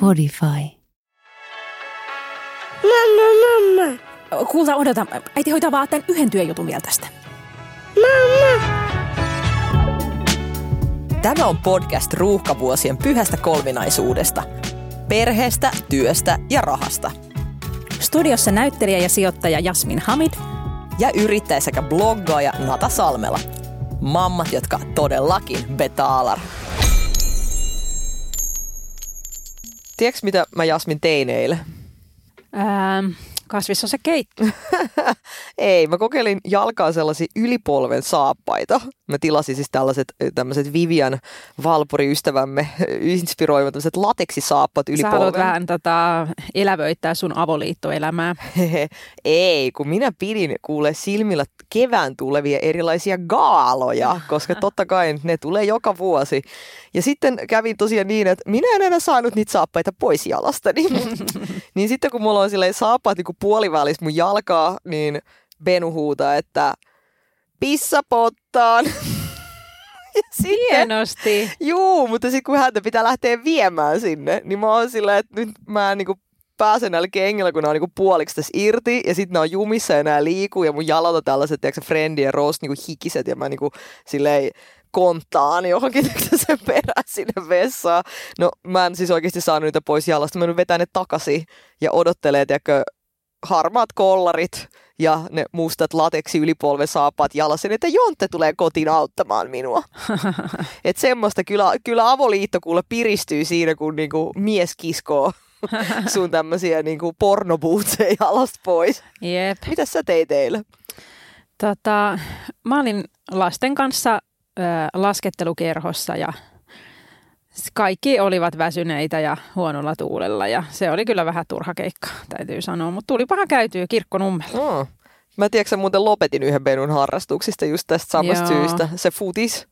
Podify. Mamma, mamma. Kuulta, odota. Äiti hoitaa vaan tämän yhden työjutun vielä tästä. Mamma. Tämä on podcast ruuhkavuosien pyhästä kolminaisuudesta. Perheestä, työstä ja rahasta. Studiossa näyttelijä ja sijoittaja Jasmin Hamid. Ja yrittäjä sekä bloggaaja Nata Salmela. Mammat, jotka todellakin betaalar. Tiedätkö, mitä mä Jasmin tein eilen? Ähm, kasvissa on se keitto. Ei, mä kokeilin jalkaa sellaisia ylipolven saappaita. Mä tilasin siis tällaiset tämmöiset Vivian Valpuri-ystävämme inspiroivat tämmöiset lateksisaappat Sä ylipolven. haluat vähän tota, elävöittää sun avoliittoelämää. Ei, kun minä pidin kuule silmillä kevään tulevia erilaisia gaaloja, koska totta kai ne tulee joka vuosi. Ja sitten kävin tosiaan niin, että minä en enää saanut niitä saappaita pois jalastani. niin sitten kun mulla on saappaat niin puolivälis mun jalkaa, niin Benu huutaa, että pissapottaan. ja sitten, Hienosti. Juu, mutta sitten kun häntä pitää lähteä viemään sinne, niin mä oon silleen, että nyt mä en niinku pääsen näillä kengillä, kun ne on niinku puoliksi tässä irti, ja sitten ne on jumissa ja nää liikuu, ja mun jalat on tällaiset, tiedätkö, Friendly ja Rose niinku hikiset, ja mä niinku silleen konttaan johonkin sen perään sinne vessaan. No mä en siis oikeasti saanut niitä pois jalasta, mä nyt vetää ne takaisin ja odottelee, tiedätkö, harmaat kollarit ja ne mustat lateksi ylipolvesaapaat jalassa, niin että Jonte tulee kotiin auttamaan minua. Et semmoista kyllä, kyllä avoliitto kuule piristyy siinä, kun niinku mies kiskoo sun tämmöisiä niinku pornobuutseja jalasta pois. Jep. Mitä sä teit eilen? Tota, mä olin lasten kanssa ö, laskettelukerhossa ja kaikki olivat väsyneitä ja huonolla tuulella ja se oli kyllä vähän turha keikka, täytyy sanoa, mutta tulipahan käytyä kirkkonummella. Oh. Mä tiedätkö, muuten lopetin yhden Benun harrastuksista just tästä samasta Joo. syystä. Se futis,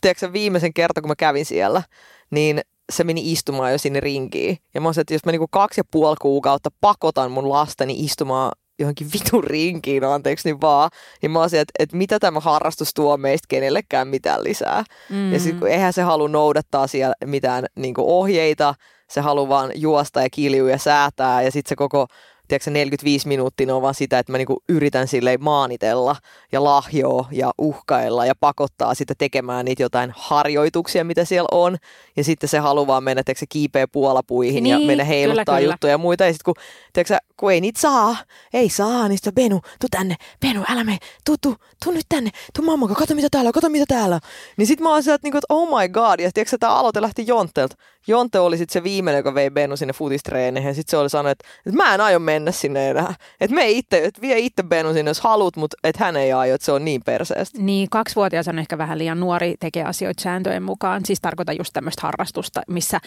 tiedätkö, viimeisen kerran kun mä kävin siellä, niin se meni istumaan jo sinne rinkiin. Ja mä olisin, että jos mä niinku kaksi ja puoli kuukautta pakotan mun lastani istumaan johonkin vitun rinkiin, no anteeksi niin vaan, niin mä että, että mitä tämä harrastus tuo meistä kenellekään mitään lisää. Mm. Ja sitten kun eihän se halua noudattaa siellä mitään niin ohjeita, se haluaa vaan juosta ja kiljua ja säätää ja sitten se koko tiedätkö, 45 minuuttia on vaan sitä, että mä niinku yritän silleen maanitella ja lahjoa ja uhkailla ja pakottaa sitä tekemään niitä jotain harjoituksia, mitä siellä on. Ja sitten se haluaa mennä, tiedätkö, se kiipeä puolapuihin ja Niin, mennä heiluttaa kyllä, kyllä. juttuja ja muita. Ja sitten kun, tiedätkö, kun ei niitä saa, ei saa, niin sitten Benu, tu tänne, Benu, älä mene, tu, tu, tu nyt tänne, tu mamma, kato mitä täällä on, kato mitä täällä on. Niin sitten mä oon sieltä, että, niinku, että oh my god, ja tiedätkö, tämä aloite lähti Jontelta. Jonte oli sitten se viimeinen, joka vei Benu sinne futistreeneihin, ja sitten se oli sanonut, että, että mä en aio mennä sinne enää. Että me itse, että vie itse Benu sinne, jos haluat, mutta että hän ei aio, että se on niin perseestä. Niin, kaksivuotias on ehkä vähän liian nuori, tekee asioita sääntöjen mukaan. Siis tarkoitan just tämmöistä harrastusta, missä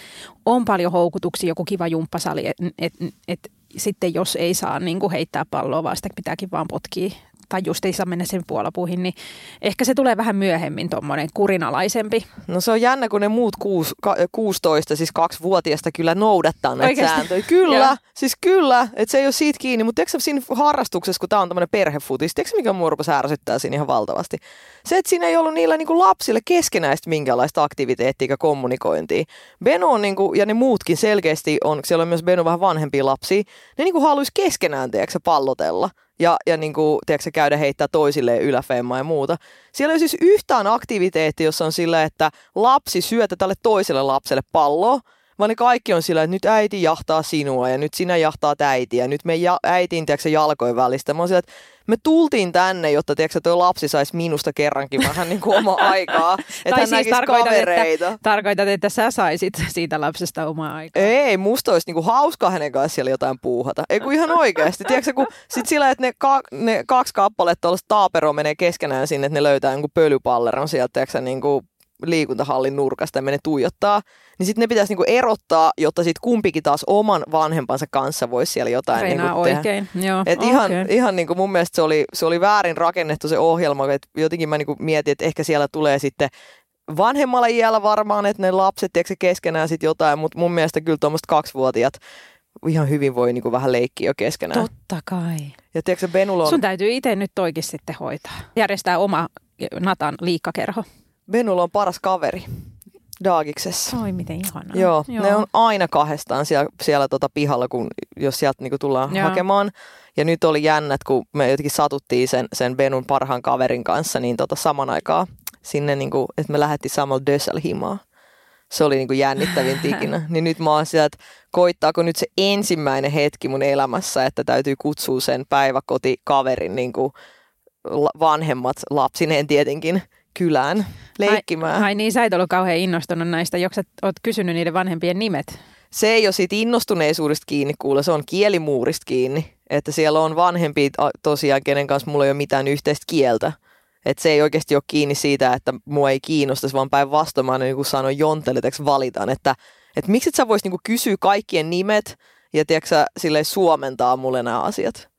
on paljon houkutuksia, joku kiva jumppasali, että et, et, sitten jos ei saa niin kuin heittää palloa, vaan sitä pitääkin vaan potkia tai just ei saa mennä sen puolapuihin, niin ehkä se tulee vähän myöhemmin tuommoinen kurinalaisempi. No se on jännä, kun ne muut kuus, ka, 16, siis kaksi vuotiaista kyllä noudattaa näitä Oikeesti? sääntöjä. Kyllä, siis kyllä, että se ei ole siitä kiinni. Mutta tiedätkö siinä harrastuksessa, kun tämä on tämmöinen perhefutis, tiedätkö mikä mua rupesi ärsyttää siinä ihan valtavasti? Se, että siinä ei ollut niillä niinku lapsille keskenäistä minkäänlaista aktiviteettia eikä kommunikointia. Beno on niinku, ja ne muutkin selkeästi on, siellä on myös Beno vähän vanhempia lapsia, ne niinku haluaisi keskenään, tiedätkö pallotella ja, ja niin kuin, tiedätkö, käydä heittää toisille yläfemmaa ja muuta. Siellä ole siis yhtään aktiviteetti, jossa on sillä, että lapsi syötä tälle toiselle lapselle palloa, vaan ne kaikki on sillä, että nyt äiti jahtaa sinua ja nyt sinä jahtaat äitiä ja nyt me ja, äitiin tiedätkö, jalkojen välistä. Mä oon sillä, että me tultiin tänne, jotta tiedätkö, tuo lapsi saisi minusta kerrankin vähän niin kuin oma aikaa. Että hän näkisi kavereita. että, tarkoitat, että sä saisit siitä lapsesta omaa aikaa. Ei, musta olisi niinku hauskaa hänen kanssa siellä jotain puuhata. Ei kun ihan oikeasti. Tiedätkö, kun sit sillä, että ne, ka- ne kaksi kappaletta tuollaista taaperoa menee keskenään sinne, että ne löytää jonkun pölypalleron sieltä, tiedätkö, niinku liikuntahallin nurkasta ja menee tuijottaa, niin sitten ne pitäisi niinku erottaa, jotta sitten kumpikin taas oman vanhempansa kanssa voisi siellä jotain niinku tehdä. oikein. Joo, Et okei. ihan, ihan niin kuin mun mielestä se oli, se oli väärin rakennettu se ohjelma, että jotenkin mä niin kuin mietin, että ehkä siellä tulee sitten vanhemmalla iällä varmaan, että ne lapset tiedätkö, keskenään sitten jotain, mutta mun mielestä kyllä tuommoista kaksivuotiaat ihan hyvin voi niin kuin vähän leikkiä jo keskenään. Totta kai. Ja tiedätkö, Benulla on, Sun täytyy itse nyt toikin sitten hoitaa. Järjestää oma Natan liikkakerho. Benulla on paras kaveri Daagiksessa. Oi, miten ihanaa. Joo, Joo, ne on aina kahdestaan siellä, siellä tota pihalla, kun, jos sieltä niinku tullaan Joo. hakemaan. Ja nyt oli jännät, kun me jotenkin satuttiin sen, sen Benun parhaan kaverin kanssa, niin tota saman aikaa sinne, niinku, että me lähdettiin samalla Dösel himaa. Se oli niinku jännittävin ikinä. Niin nyt mä oon siellä, että koittaako nyt se ensimmäinen hetki mun elämässä, että täytyy kutsua sen päiväkotikaverin niinku vanhemmat lapsineen tietenkin kylään leikkimään. Ai, ai niin, sä et ollut kauhean innostunut näistä, jos sä oot kysynyt niiden vanhempien nimet. se ei ole siitä innostuneisuudesta kiinni, kuule, se on kielimuurista kiinni. Että siellä on vanhempia a- tosiaan, kenen kanssa mulla ei ole mitään yhteistä kieltä. Että se ei oikeasti ole kiinni siitä, että mua ei kiinnostaisi, vaan päinvastoin mä niin sanoin Jontelle, että valitan, että, että miksi et sä vois niin kysyä kaikkien nimet ja tiedätkö, sä, silleen suomentaa mulle nämä asiat.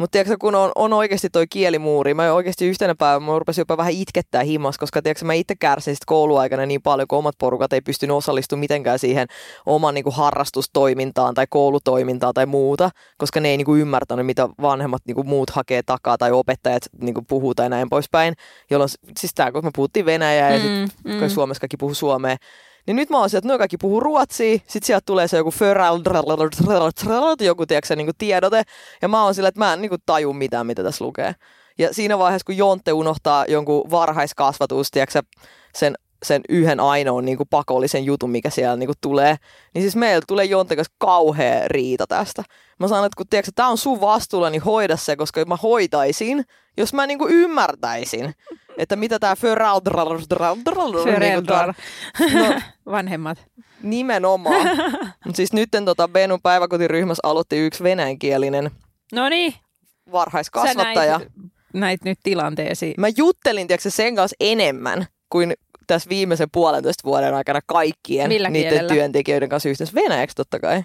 Mutta tiedätkö, kun on, on oikeasti toi kielimuuri, mä oikeasti yhtenä päivänä mä rupesin jopa vähän itkettää himas, koska tiedätkö, mä itse kärsin sit kouluaikana niin paljon, kun omat porukat ei pystynyt osallistumaan mitenkään siihen oman niin kuin, harrastustoimintaan tai koulutoimintaan tai muuta, koska ne ei niin kuin, ymmärtänyt, mitä vanhemmat niin kuin, muut hakee takaa tai opettajat niin kuin, puhuu tai näin poispäin. Jolloin, siis tämä, kun me puhuttiin Venäjää ja Mm, sitten mm. Suomessa kaikki puhuu suomea, niin nyt mä oon sieltä, että kaikki puhuu ruotsia, sit sieltä tulee se joku joku tiedätkö, niin tiedote, ja mä oon sillä, että mä en niin taju mitään, mitä tässä lukee. Ja siinä vaiheessa, kun Jontte unohtaa jonkun varhaiskasvatus, tiedätkö, sen, sen yhden ainoan niin pakollisen jutun, mikä siellä niin tulee, niin siis meillä tulee Jontte kanssa kauhea riita tästä. Mä sanon, että kun tiedätkö, tää on sun vastuulla, niin hoida se, koska mä hoitaisin, jos mä niin ymmärtäisin, että mitä tämä föral, Föräldrar. No, Vanhemmat. Nimenomaan. Siis nyt tota Benun päiväkotiryhmässä aloitti yksi venäjänkielinen No niin, varhaiskasvattaja. näit, näit nyt tilanteesi. Mä juttelin tiedätkö, sen kanssa enemmän kuin tässä viimeisen puolentoista vuoden aikana kaikkien Millä niiden kielellä? työntekijöiden kanssa yhteensä. Venäjäksi totta kai.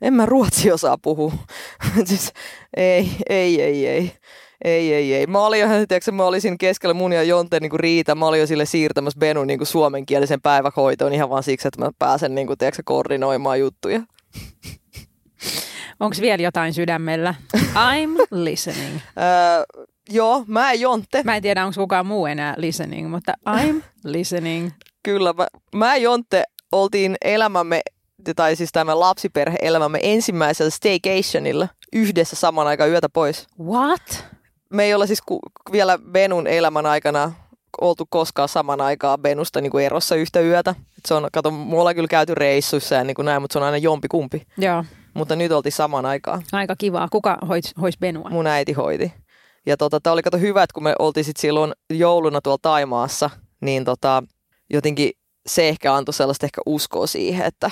En mä ruotsi osaa puhua. siis, ei, ei, ei, ei. Ei, ei, ei. Mä olin, ihan, tiedätkö, mä olin siinä keskellä mun ja Jonten niin Riita. Mä olin jo sille siirtämässä Benun niin suomenkielisen päivähoitoon ihan vaan siksi, että mä pääsen niin kuin, tiedätkö, koordinoimaan juttuja. Onko vielä jotain sydämellä? I'm listening. Öö, joo, mä en Jontte. Mä en tiedä, onko kukaan muu enää listening, mutta I'm listening. Kyllä, mä, mä ja Jontte oltiin elämämme, tai siis tämä lapsiperhe-elämämme ensimmäisellä staycationilla yhdessä saman aikaan yötä pois. What? Me ei olla siis ku, vielä Benun elämän aikana oltu koskaan saman aikaa Benusta niin kuin erossa yhtä yötä. Et se on, kato, me ollaan kyllä käyty reissuissa ja niin kuin näin, mutta se on aina jompi kumpi. Joo, Mutta nyt oltiin saman aikaan. aika kivaa. Kuka hois, hois Benua? Mun äiti hoiti. Ja tota, tää oli kato hyvä, että kun me oltiin sit silloin jouluna tuolla Taimaassa, niin tota, jotenkin se ehkä antoi sellaista ehkä uskoa siihen, että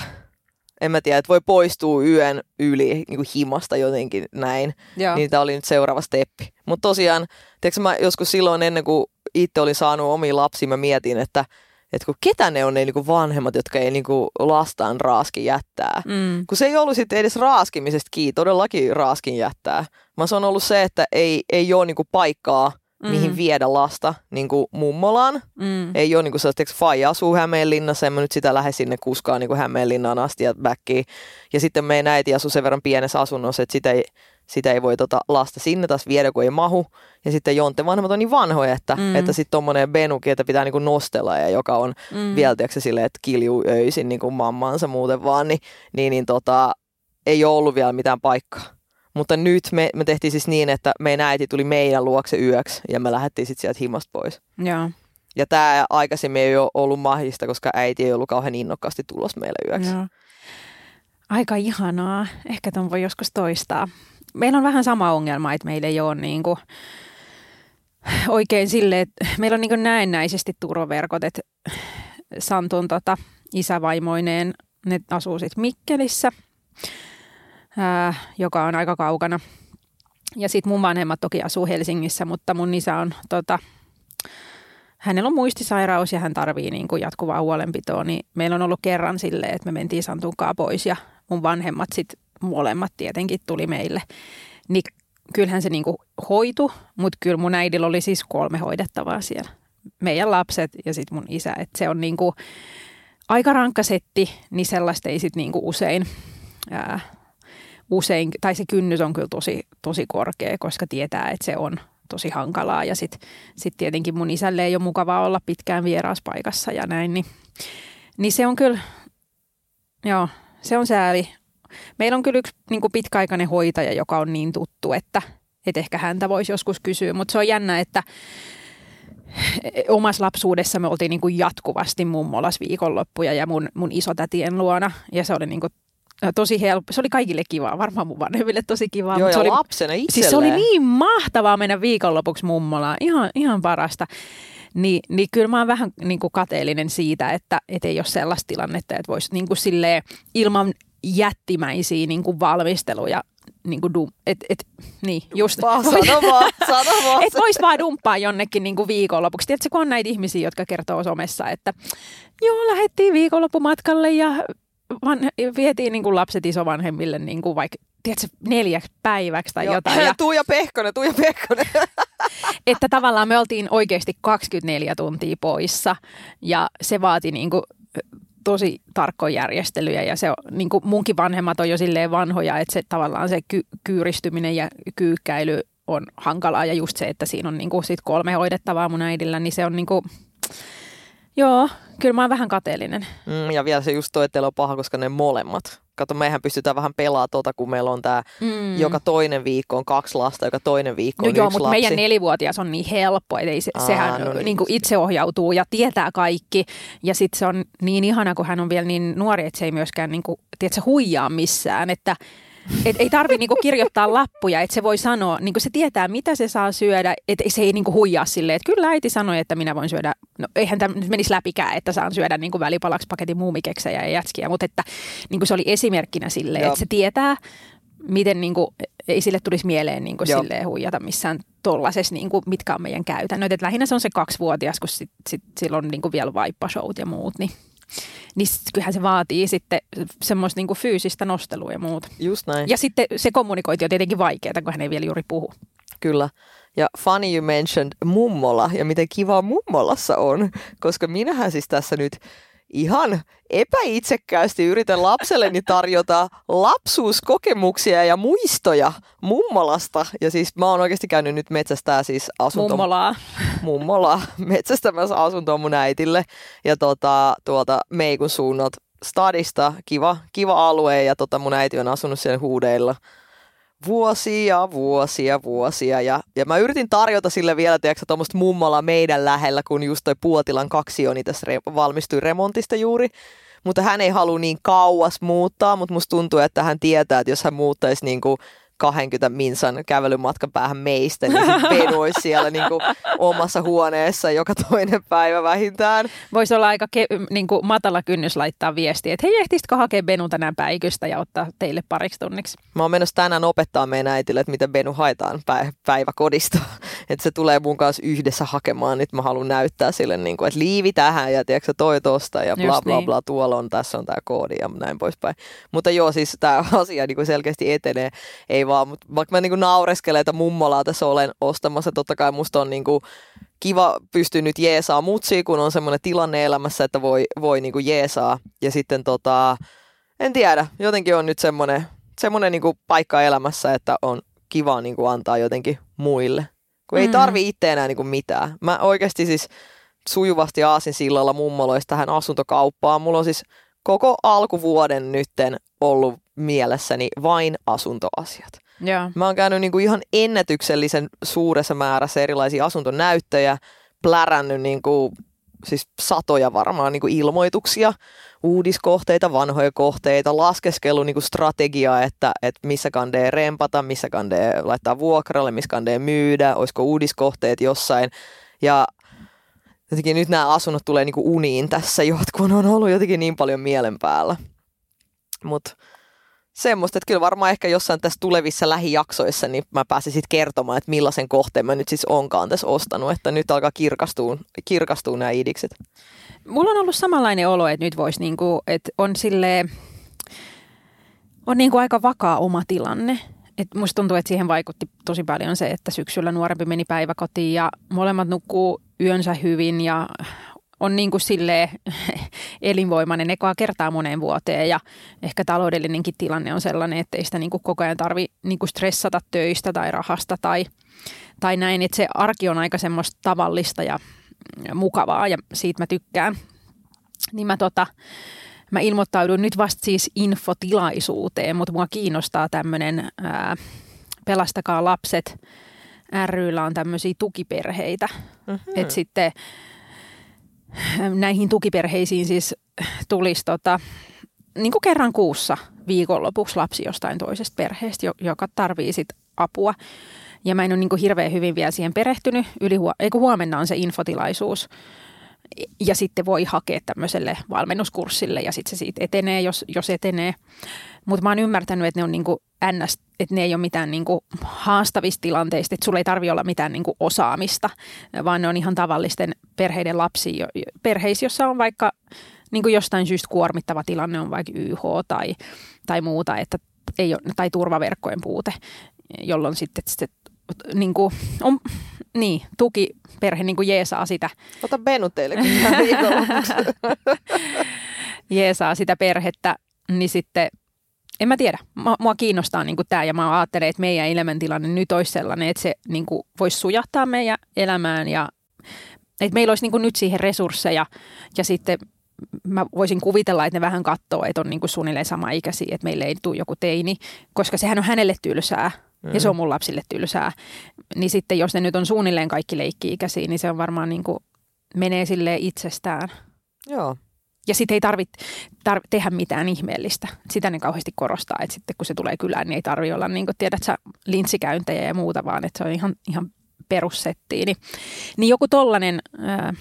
en mä tiedä, että voi poistua yön yli niin kuin himasta jotenkin näin. Joo. Niin tämä oli nyt seuraava steppi. Mutta tosiaan, tiedätkö mä joskus silloin ennen kuin itse olin saanut omia lapsia, mä mietin, että, että kun ketä ne on ne niin kuin vanhemmat, jotka ei niin kuin lastaan raaskin jättää. Mm. Kun se ei ollut sitten edes raaskimisesta kiinni, todellakin raaskin jättää. Vaan se on ollut se, että ei, ei ole niinku paikkaa, Mm. mihin viedä lasta niinku mummolaan. Mm. Ei ole niinku sellaista, että faija asuu Hämeenlinnassa, en mä nyt sitä lähde sinne kuskaan niinku Hämeenlinnaan asti ja backiin. Ja sitten meidän äiti asuu sen verran pienessä asunnossa, että sitä ei, sitä ei voi tota lasta sinne taas viedä, kun ei mahu. Ja sitten Jonte vanhemmat on niin vanhoja, että, Mm. että sitten tommonen Benuki, että pitää niinku nostella ja joka on Mm. vielä tiedätkö, silleen, että kiljuu öisin niin kuin mammansa muuten vaan, niin, niin, niin tota, ei ole ollut vielä mitään paikkaa. Mutta nyt me, me tehtiin siis niin, että meidän äiti tuli meidän luokse yöksi ja me lähdettiin sitten sieltä himasta pois. Joo. Ja tämä aikaisemmin ei ole ollut mahdollista, koska äiti ei ollut kauhean innokkaasti tulos meille yöksi. Joo. Aika ihanaa. Ehkä ton voi joskus toistaa. Meillä on vähän sama ongelma, että meillä ei ole niin kuin oikein sille, että meillä on niin näennäisesti turvaverkot, että Santun tota, isävaimoineen, ne asuu sitten Mikkelissä, ää, joka on aika kaukana. Ja sitten mun vanhemmat toki asuu Helsingissä, mutta mun isä on tota, hänellä on muistisairaus ja hän tarvii niin kuin jatkuvaa huolenpitoa, niin meillä on ollut kerran silleen, että me mentiin Santunkaan pois ja mun vanhemmat sitten molemmat tietenkin tuli meille. Niin kyllähän se niin kuin hoitu, mutta kyllä mun äidillä oli siis kolme hoidettavaa siellä. Meidän lapset ja sitten mun isä, että se on niin kuin aika rankka setti, niin sellaista ei sitten niin kuin usein ää, usein, tai se kynnys on kyllä tosi, tosi korkea, koska tietää, että se on tosi hankalaa. Ja sitten sit tietenkin mun isälle ei ole mukavaa olla pitkään vieraaspaikassa ja näin, niin, niin se on kyllä, joo, se on sääli. Meillä on kyllä yksi niin kuin pitkäaikainen hoitaja, joka on niin tuttu, että, että ehkä häntä voisi joskus kysyä, mutta se on jännä, että omassa lapsuudessa me oltiin niin kuin jatkuvasti mummolas viikonloppuja ja mun, mun isotätien luona ja se oli niin kuin tosi helppo. Se oli kaikille kivaa, varmaan mun vanhemmille tosi kivaa. Joo, se ja oli, lapsena itselleen. Siis se oli niin mahtavaa mennä viikonlopuksi mummolaan. Ihan, ihan parasta. Ni, niin kyllä mä oon vähän niin kuin kateellinen siitä, että et ei ole sellaista tilannetta, että voisi niin kuin silleen, ilman jättimäisiä niin kuin valmisteluja niin kuin dum, et, et, niin, just. Vaan, sano vaan, sano vaan. Et vois vaan dumppaa jonnekin niin kuin viikonlopuksi. Tiedätkö, kun on näitä ihmisiä, jotka kertoo somessa, että joo, lähdettiin viikonloppumatkalle ja van, vietiin niin kuin lapset isovanhemmille niin kuin vaikka tiedätkö, neljäksi päiväksi tai Joo. jotain. Ja, Tuija Pehkonen, Tuija Pehkonen. että tavallaan me oltiin oikeasti 24 tuntia poissa ja se vaati niin kuin tosi tarkkoja järjestelyjä ja se on, niin kuin munkin vanhemmat on jo silleen vanhoja, että se tavallaan se ky- kyyristyminen ja kyykkäily on hankalaa ja just se, että siinä on niin kuin sit kolme hoidettavaa mun äidillä, niin se on niin kuin, joo, kyllä mä oon vähän kateellinen. Mm, ja vielä se just toi, että on paha, koska ne molemmat. Kato, mehän pystytään vähän pelaamaan tota, kun meillä on tämä mm. joka toinen viikko on kaksi lasta, joka toinen viikko No on joo, yksi mutta lapsi. meidän nelivuotias on niin helppo, että ei se, Aa, sehän no niin. niin kuin itse ohjautuu ja tietää kaikki. Ja sitten se on niin ihana, kun hän on vielä niin nuori, että se ei myöskään niin kuin, tiedätkö, huijaa missään. Että et ei tarvitse niinku kirjoittaa lappuja, että se voi sanoa, niinku se tietää mitä se saa syödä, että se ei niinku huijaa silleen, että kyllä äiti sanoi, että minä voin syödä, no eihän tämä nyt menisi läpikään, että saan syödä niinku välipalaksi paketin muumikeksejä ja jätskiä, mutta että niinku se oli esimerkkinä silleen, että se tietää, miten niinku, ei sille tulisi mieleen niinku silleen huijata missään tollaisessa, niinku, mitkä on meidän käytännöt. Et lähinnä se on se kaksivuotias, kun sit, sit, sillä on niinku vielä vaippashowt ja muut, niin, niin kyllähän se vaatii sitten semmoista niinku fyysistä nostelua ja muuta. Just näin, Ja sitten se kommunikointi on tietenkin vaikeaa, kun hän ei vielä juuri puhu. kyllä. Ja funny you mentioned mummola ja miten kiva mummolassa on, koska minähän siis tässä nyt ihan epäitsekkäästi yritän lapselleni tarjota lapsuuskokemuksia ja muistoja mummolasta. Ja siis mä oon oikeasti käynyt nyt metsästää siis asunto... Mummolaa. mummola metsästämässä asuntoa mun äitille ja tota, tuolta Meikun suunnat stadista. Kiva, kiva alue ja tota, mun äiti on asunut siellä huudeilla vuosia, vuosia, vuosia. Ja, ja mä yritin tarjota sille vielä, tiedätkö, tuommoista mummola meidän lähellä, kun just toi Puotilan kaksioni tässä re- valmistui remontista juuri. Mutta hän ei halua niin kauas muuttaa, mutta musta tuntuu, että hän tietää, että jos hän muuttaisi niin kuin 20 minsan kävelymatkan päähän meistä, niin Benu olisi siellä niin kuin omassa huoneessa joka toinen päivä vähintään. Voisi olla aika ke- niin kuin matala kynnys laittaa viestiä, että hei, ehtisitkö hakea Benu tänään päikystä ja ottaa teille pariksi tunniksi. Mä oon menossa tänään opettaa meidän äitille, että miten Benu haetaan pä- päiväkodista. Että se tulee mun kanssa yhdessä hakemaan, nyt mä haluan näyttää sille, niin kuin, että liivi tähän ja tiedätkö, toi tosta ja bla Just bla niin. bla, tuolla on, tässä on tämä koodi ja näin poispäin. Mutta joo, siis tämä asia niin kuin selkeästi etenee, ei vaan, mutta vaikka mä niin kuin naureskelen, että mummolaa tässä olen ostamassa, totta kai musta on niin kuin kiva pystyä nyt jeesaa mutsia, kun on semmoinen tilanne elämässä, että voi, voi niin kuin jeesaa. Ja sitten tota, en tiedä, jotenkin on nyt semmoinen, semmoinen niin kuin paikka elämässä, että on kiva niin kuin antaa jotenkin muille. Kun ei Mm. tarvi itse enää niin kuin mitään. Mä oikeasti siis sujuvasti aasin sillalla mummoloista tähän asuntokauppaan. Mulla on siis koko alkuvuoden nytten ollut mielessäni vain asuntoasiat. Joo. Mä oon käynyt niinku ihan ennätyksellisen suuressa määrässä erilaisia asuntonäyttöjä, plärännyt niinku, siis satoja varmaan niinku ilmoituksia, uudiskohteita, vanhoja kohteita, laskeskellut niinku strategiaa, että, että missä kandee rempata, missä kandee laittaa vuokralle, missä kandee myydä, olisiko uudiskohteet jossain. Ja jotenkin nyt nämä asunnot tulee niinku uniin tässä kun on ollut jotenkin niin paljon mielen päällä. Mutta semmoista, että kyllä varmaan ehkä jossain tässä tulevissa lähijaksoissa niin mä pääsin sitten kertomaan, että millaisen kohteen mä nyt siis onkaan tässä ostanut, että nyt alkaa kirkastua, kirkastua nämä idikset. Mulla on ollut samanlainen olo, että nyt voisi niinku, että on sille on niinku aika vakaa oma tilanne. Et musta tuntuu, että siihen vaikutti tosi paljon se, että syksyllä nuorempi meni päiväkotiin ja molemmat nukkuu yönsä hyvin ja on niin kuin silleen elinvoimainen ekaa kertaa moneen vuoteen ja ehkä taloudellinenkin tilanne on sellainen, että ei sitä niin kuin koko ajan tarvi niin kuin stressata töistä tai rahasta tai, tai näin, että se arki on aika semmoista tavallista ja mukavaa ja siitä mä tykkään. Niin mä tota, mä ilmoittaudun nyt vasta siis infotilaisuuteen, mutta mua kiinnostaa tämmöinen Pelastakaa lapset ryllä on tämmöisiä tukiperheitä. Mm-hmm. Että sitten näihin tukiperheisiin siis tulisi tota, niin kuin kerran kuussa viikonlopuksi lapsi jostain toisesta perheestä, joka tarvii sit apua. Ja mä en ole niin kuin hirveän hyvin vielä siihen perehtynyt. Yli huo- huomenna on se infotilaisuus. Ja sitten voi hakea tämmöiselle valmennuskurssille ja sitten se siitä etenee, jos, jos etenee. Mutta mä oon ymmärtänyt, että ne on niinku ns, että ne ei ole mitään niinku haastavista tilanteista, että sulla ei tarvi olla mitään niinku osaamista, vaan ne on ihan tavallisten perheiden lapsia, perheissä, jossa on vaikka niinku jostain syystä kuormittava tilanne, on vaikka YH tai, tai muuta, että ei ole, tai turvaverkkojen puute, jolloin sitten sit, niin kuin, on, niin, tukiperhe niin kuin jeesaa sitä. Ota Benu teillekin jeesaa sitä perhettä, niin sitten en mä tiedä. Mua kiinnostaa niin tämä ja mä ajattelen, että meidän elämäntilanne nyt olisi sellainen, että se niin voisi sujahtaa meidän elämään ja että meillä olisi niin nyt siihen resursseja ja sitten mä voisin kuvitella, että ne vähän katsoo, että on niin kuin suunnilleen sama ikäisiä, että meille ei tule joku teini, koska sehän on hänelle tylsää mm. ja se on mun lapsille tylsää. Niin sitten jos ne nyt on suunnilleen kaikki leikki-ikäisiä, niin se on varmaan niin kuin menee silleen itsestään. Joo. Ja sitten ei tarvitse tar- tehdä mitään ihmeellistä. Sitä ne kauheasti korostaa, että sitten kun se tulee kylään, niin ei tarvitse olla, niin kuin tiedät sä, linssikäyntejä ja muuta, vaan että se on ihan, ihan perussettiin. Niin, niin joku tollainen ää,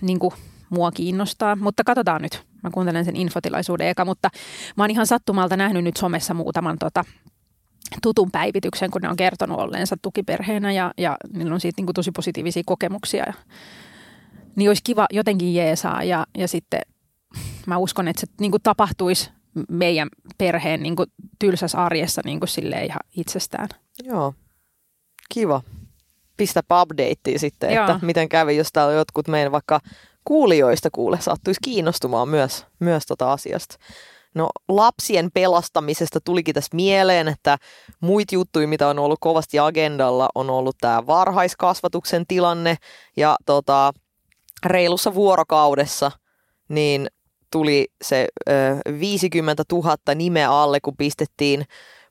niin kuin mua kiinnostaa, mutta katsotaan nyt. Mä kuuntelen sen infotilaisuuden eka, mutta mä oon ihan sattumalta nähnyt nyt somessa muutaman tota, tutun päivityksen, kun ne on kertonut olleensa tukiperheenä ja, ja niillä on siitä niin kuin tosi positiivisia kokemuksia. Ja, niin olisi kiva jotenkin jeesaa ja, ja sitten mä uskon, että se niin kuin tapahtuisi meidän perheen niin kuin tylsässä arjessa niin kuin silleen ihan itsestään. Joo, kiva. Pistäpä updatea sitten, Joo. että miten kävi, jos täällä jotkut meidän vaikka kuulijoista kuule sattuisi kiinnostumaan myös, myös tota asiasta. No lapsien pelastamisesta tulikin tässä mieleen, että muita juttuja, mitä on ollut kovasti agendalla, on ollut tämä varhaiskasvatuksen tilanne ja tota, reilussa vuorokaudessa niin tuli se ö, 50 000 nimeä alle, kun pistettiin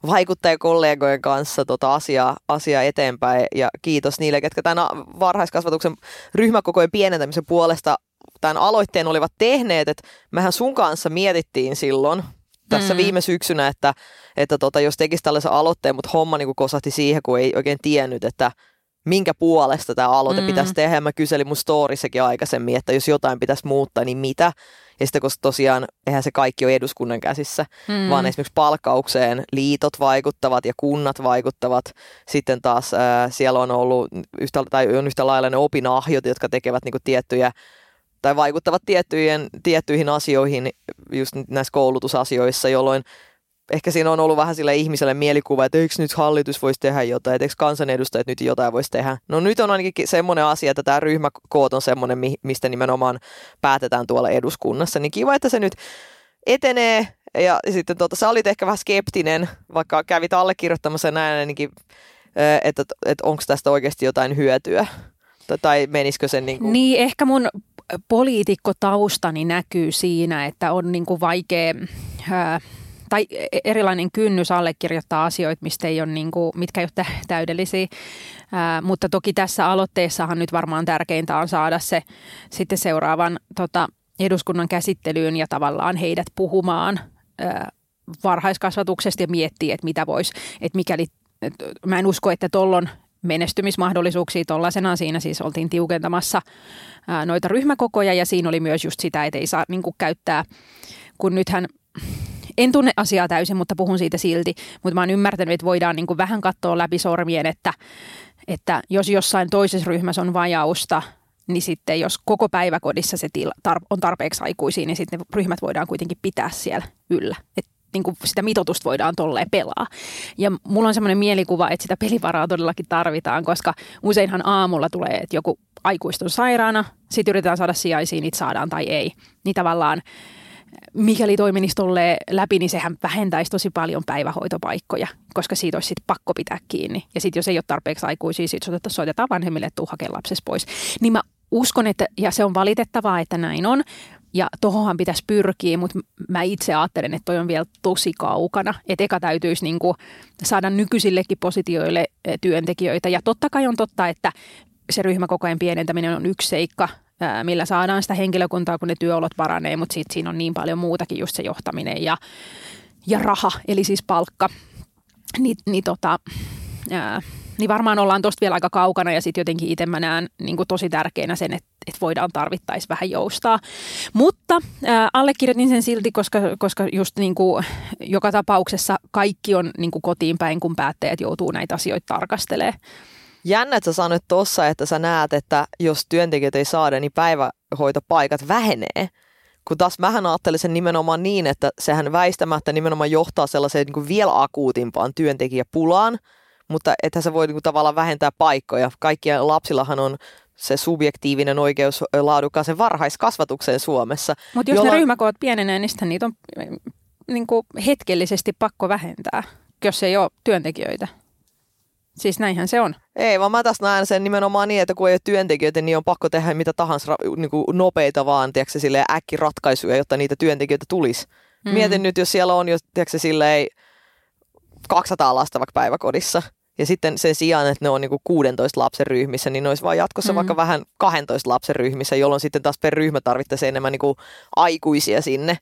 vaikuttajakollegojen kanssa tota asiaa, asiaa eteenpäin. Ja kiitos niille, ketkä tämän varhaiskasvatuksen ryhmäkokojen pienentämisen puolesta tämän aloitteen olivat tehneet. Että mehän sun kanssa mietittiin silloin tässä mm. viime syksynä, että, että tota, jos tekisi tällaisen aloitteen, mutta homma niin kosahti siihen, kun ei oikein tiennyt, että minkä puolesta tämä aloite mm. pitäisi tehdä. Mä kyselin mun storissakin aikaisemmin, että jos jotain pitäisi muuttaa, niin mitä. Ja sitten koska tosiaan eihän se kaikki ole eduskunnan käsissä, mm. vaan esimerkiksi palkkaukseen liitot vaikuttavat ja kunnat vaikuttavat. Sitten taas ää, siellä on ollut yhtä, tai on yhtä lailla ne opinahjot, jotka tekevät niinku tiettyjä tai vaikuttavat tiettyihin, tiettyihin asioihin just näissä koulutusasioissa, jolloin ehkä siinä on ollut vähän sille ihmiselle mielikuva, että eikö nyt hallitus voisi tehdä jotain, että eikö kansanedustajat nyt jotain voisi tehdä. No nyt on ainakin semmoinen asia, että tämä ryhmäkoot on semmoinen, mistä nimenomaan päätetään tuolla eduskunnassa. Niin kiva, että se nyt etenee. Ja sitten tuota, sä olit ehkä vähän skeptinen, vaikka kävit allekirjoittamassa näin ainakin, että, että onko tästä oikeasti jotain hyötyä. Tai menisikö sen niin kuin... Niin, ehkä mun poliitikkotaustani näkyy siinä, että on niin kuin vaikea... Ää, tai erilainen kynnys allekirjoittaa asioita, mistä ei ole, niin kuin, mitkä ei ole täydellisiä. Ää, mutta toki tässä aloitteessahan nyt varmaan tärkeintä on saada se sitten seuraavan tota, eduskunnan käsittelyyn ja tavallaan heidät puhumaan ää, varhaiskasvatuksesta ja miettiä, että mitä voisi, että mikäli, mä en usko, että tuolloin menestymismahdollisuuksia tuollaisenaan siinä siis oltiin tiukentamassa noita ryhmäkokoja ja siinä oli myös just sitä, että ei saa niin kuin, käyttää, kun nythän en tunne asiaa täysin, mutta puhun siitä silti. Mutta mä oon ymmärtänyt, että voidaan niin kuin vähän katsoa läpi sormien, että, että jos jossain toisessa ryhmässä on vajausta, niin sitten jos koko päiväkodissa se tila, on tarpeeksi aikuisia, niin sitten ne ryhmät voidaan kuitenkin pitää siellä yllä. Et niin kuin sitä mitotusta voidaan tolleen pelaa. Ja mulla on semmoinen mielikuva, että sitä pelivaraa todellakin tarvitaan, koska useinhan aamulla tulee, että joku aikuiset on sairaana, sitten yritetään saada sijaisia, niitä saadaan tai ei. Niin tavallaan mikäli toi menisi läpi, niin sehän vähentäisi tosi paljon päivähoitopaikkoja, koska siitä olisi sitten pakko pitää kiinni. Ja sitten jos ei ole tarpeeksi aikuisia, sitten soitetaan vanhemmille, että tuu lapsesi pois. Niin mä uskon, että, ja se on valitettavaa, että näin on, ja tohonhan pitäisi pyrkiä, mutta mä itse ajattelen, että toi on vielä tosi kaukana. Että eka täytyisi niinku saada nykyisillekin positioille työntekijöitä. Ja totta kai on totta, että se ryhmäkokojen pienentäminen on yksi seikka, millä saadaan sitä henkilökuntaa, kun ne työolot paranee, mutta siitä siinä on niin paljon muutakin, just se johtaminen ja, ja raha, eli siis palkka. Ni, niin, tota, ää, niin varmaan ollaan tuosta vielä aika kaukana ja sitten jotenkin itse mä näen niin tosi tärkeänä sen, että, että voidaan tarvittaisi vähän joustaa. Mutta ää, allekirjoitin sen silti, koska, koska just niin kuin, joka tapauksessa kaikki on niin kuin kotiin päin, kun päättäjät joutuu näitä asioita tarkastelemaan. Jännä, että sä sanoit tuossa, että sä näet, että jos työntekijät ei saada, niin päivähoitopaikat vähenee. Kun taas mähän ajattelen sen nimenomaan niin, että sehän väistämättä nimenomaan johtaa sellaiseen niin kuin vielä akuutimpaan työntekijäpulaan, mutta että se voi niin kuin tavallaan vähentää paikkoja. Kaikkien lapsillahan on se subjektiivinen oikeus laadukkaaseen varhaiskasvatukseen Suomessa. Mutta jos jolla... ne ryhmäkoot pienenee, niin niitä on niin kuin hetkellisesti pakko vähentää, jos ei ole työntekijöitä. Siis näinhän se on. Ei, vaan mä taas näen sen nimenomaan niin, että kun ei ole työntekijöitä, niin on pakko tehdä mitä tahansa niin kuin nopeita vaan, tiedätkö, silleen äkkiratkaisuja, jotta niitä työntekijöitä tulisi. Mm. Mietin nyt, jos siellä on jo, tiedätkö, silleen 200 lasta vaikka päiväkodissa, ja sitten sen sijaan, että ne on niinku 16 lapsen ryhmissä, niin ne olisi vaan jatkossa mm. vaikka vähän 12 lapsen ryhmissä, jolloin sitten taas per ryhmä tarvittaisiin enemmän niinku aikuisia sinne.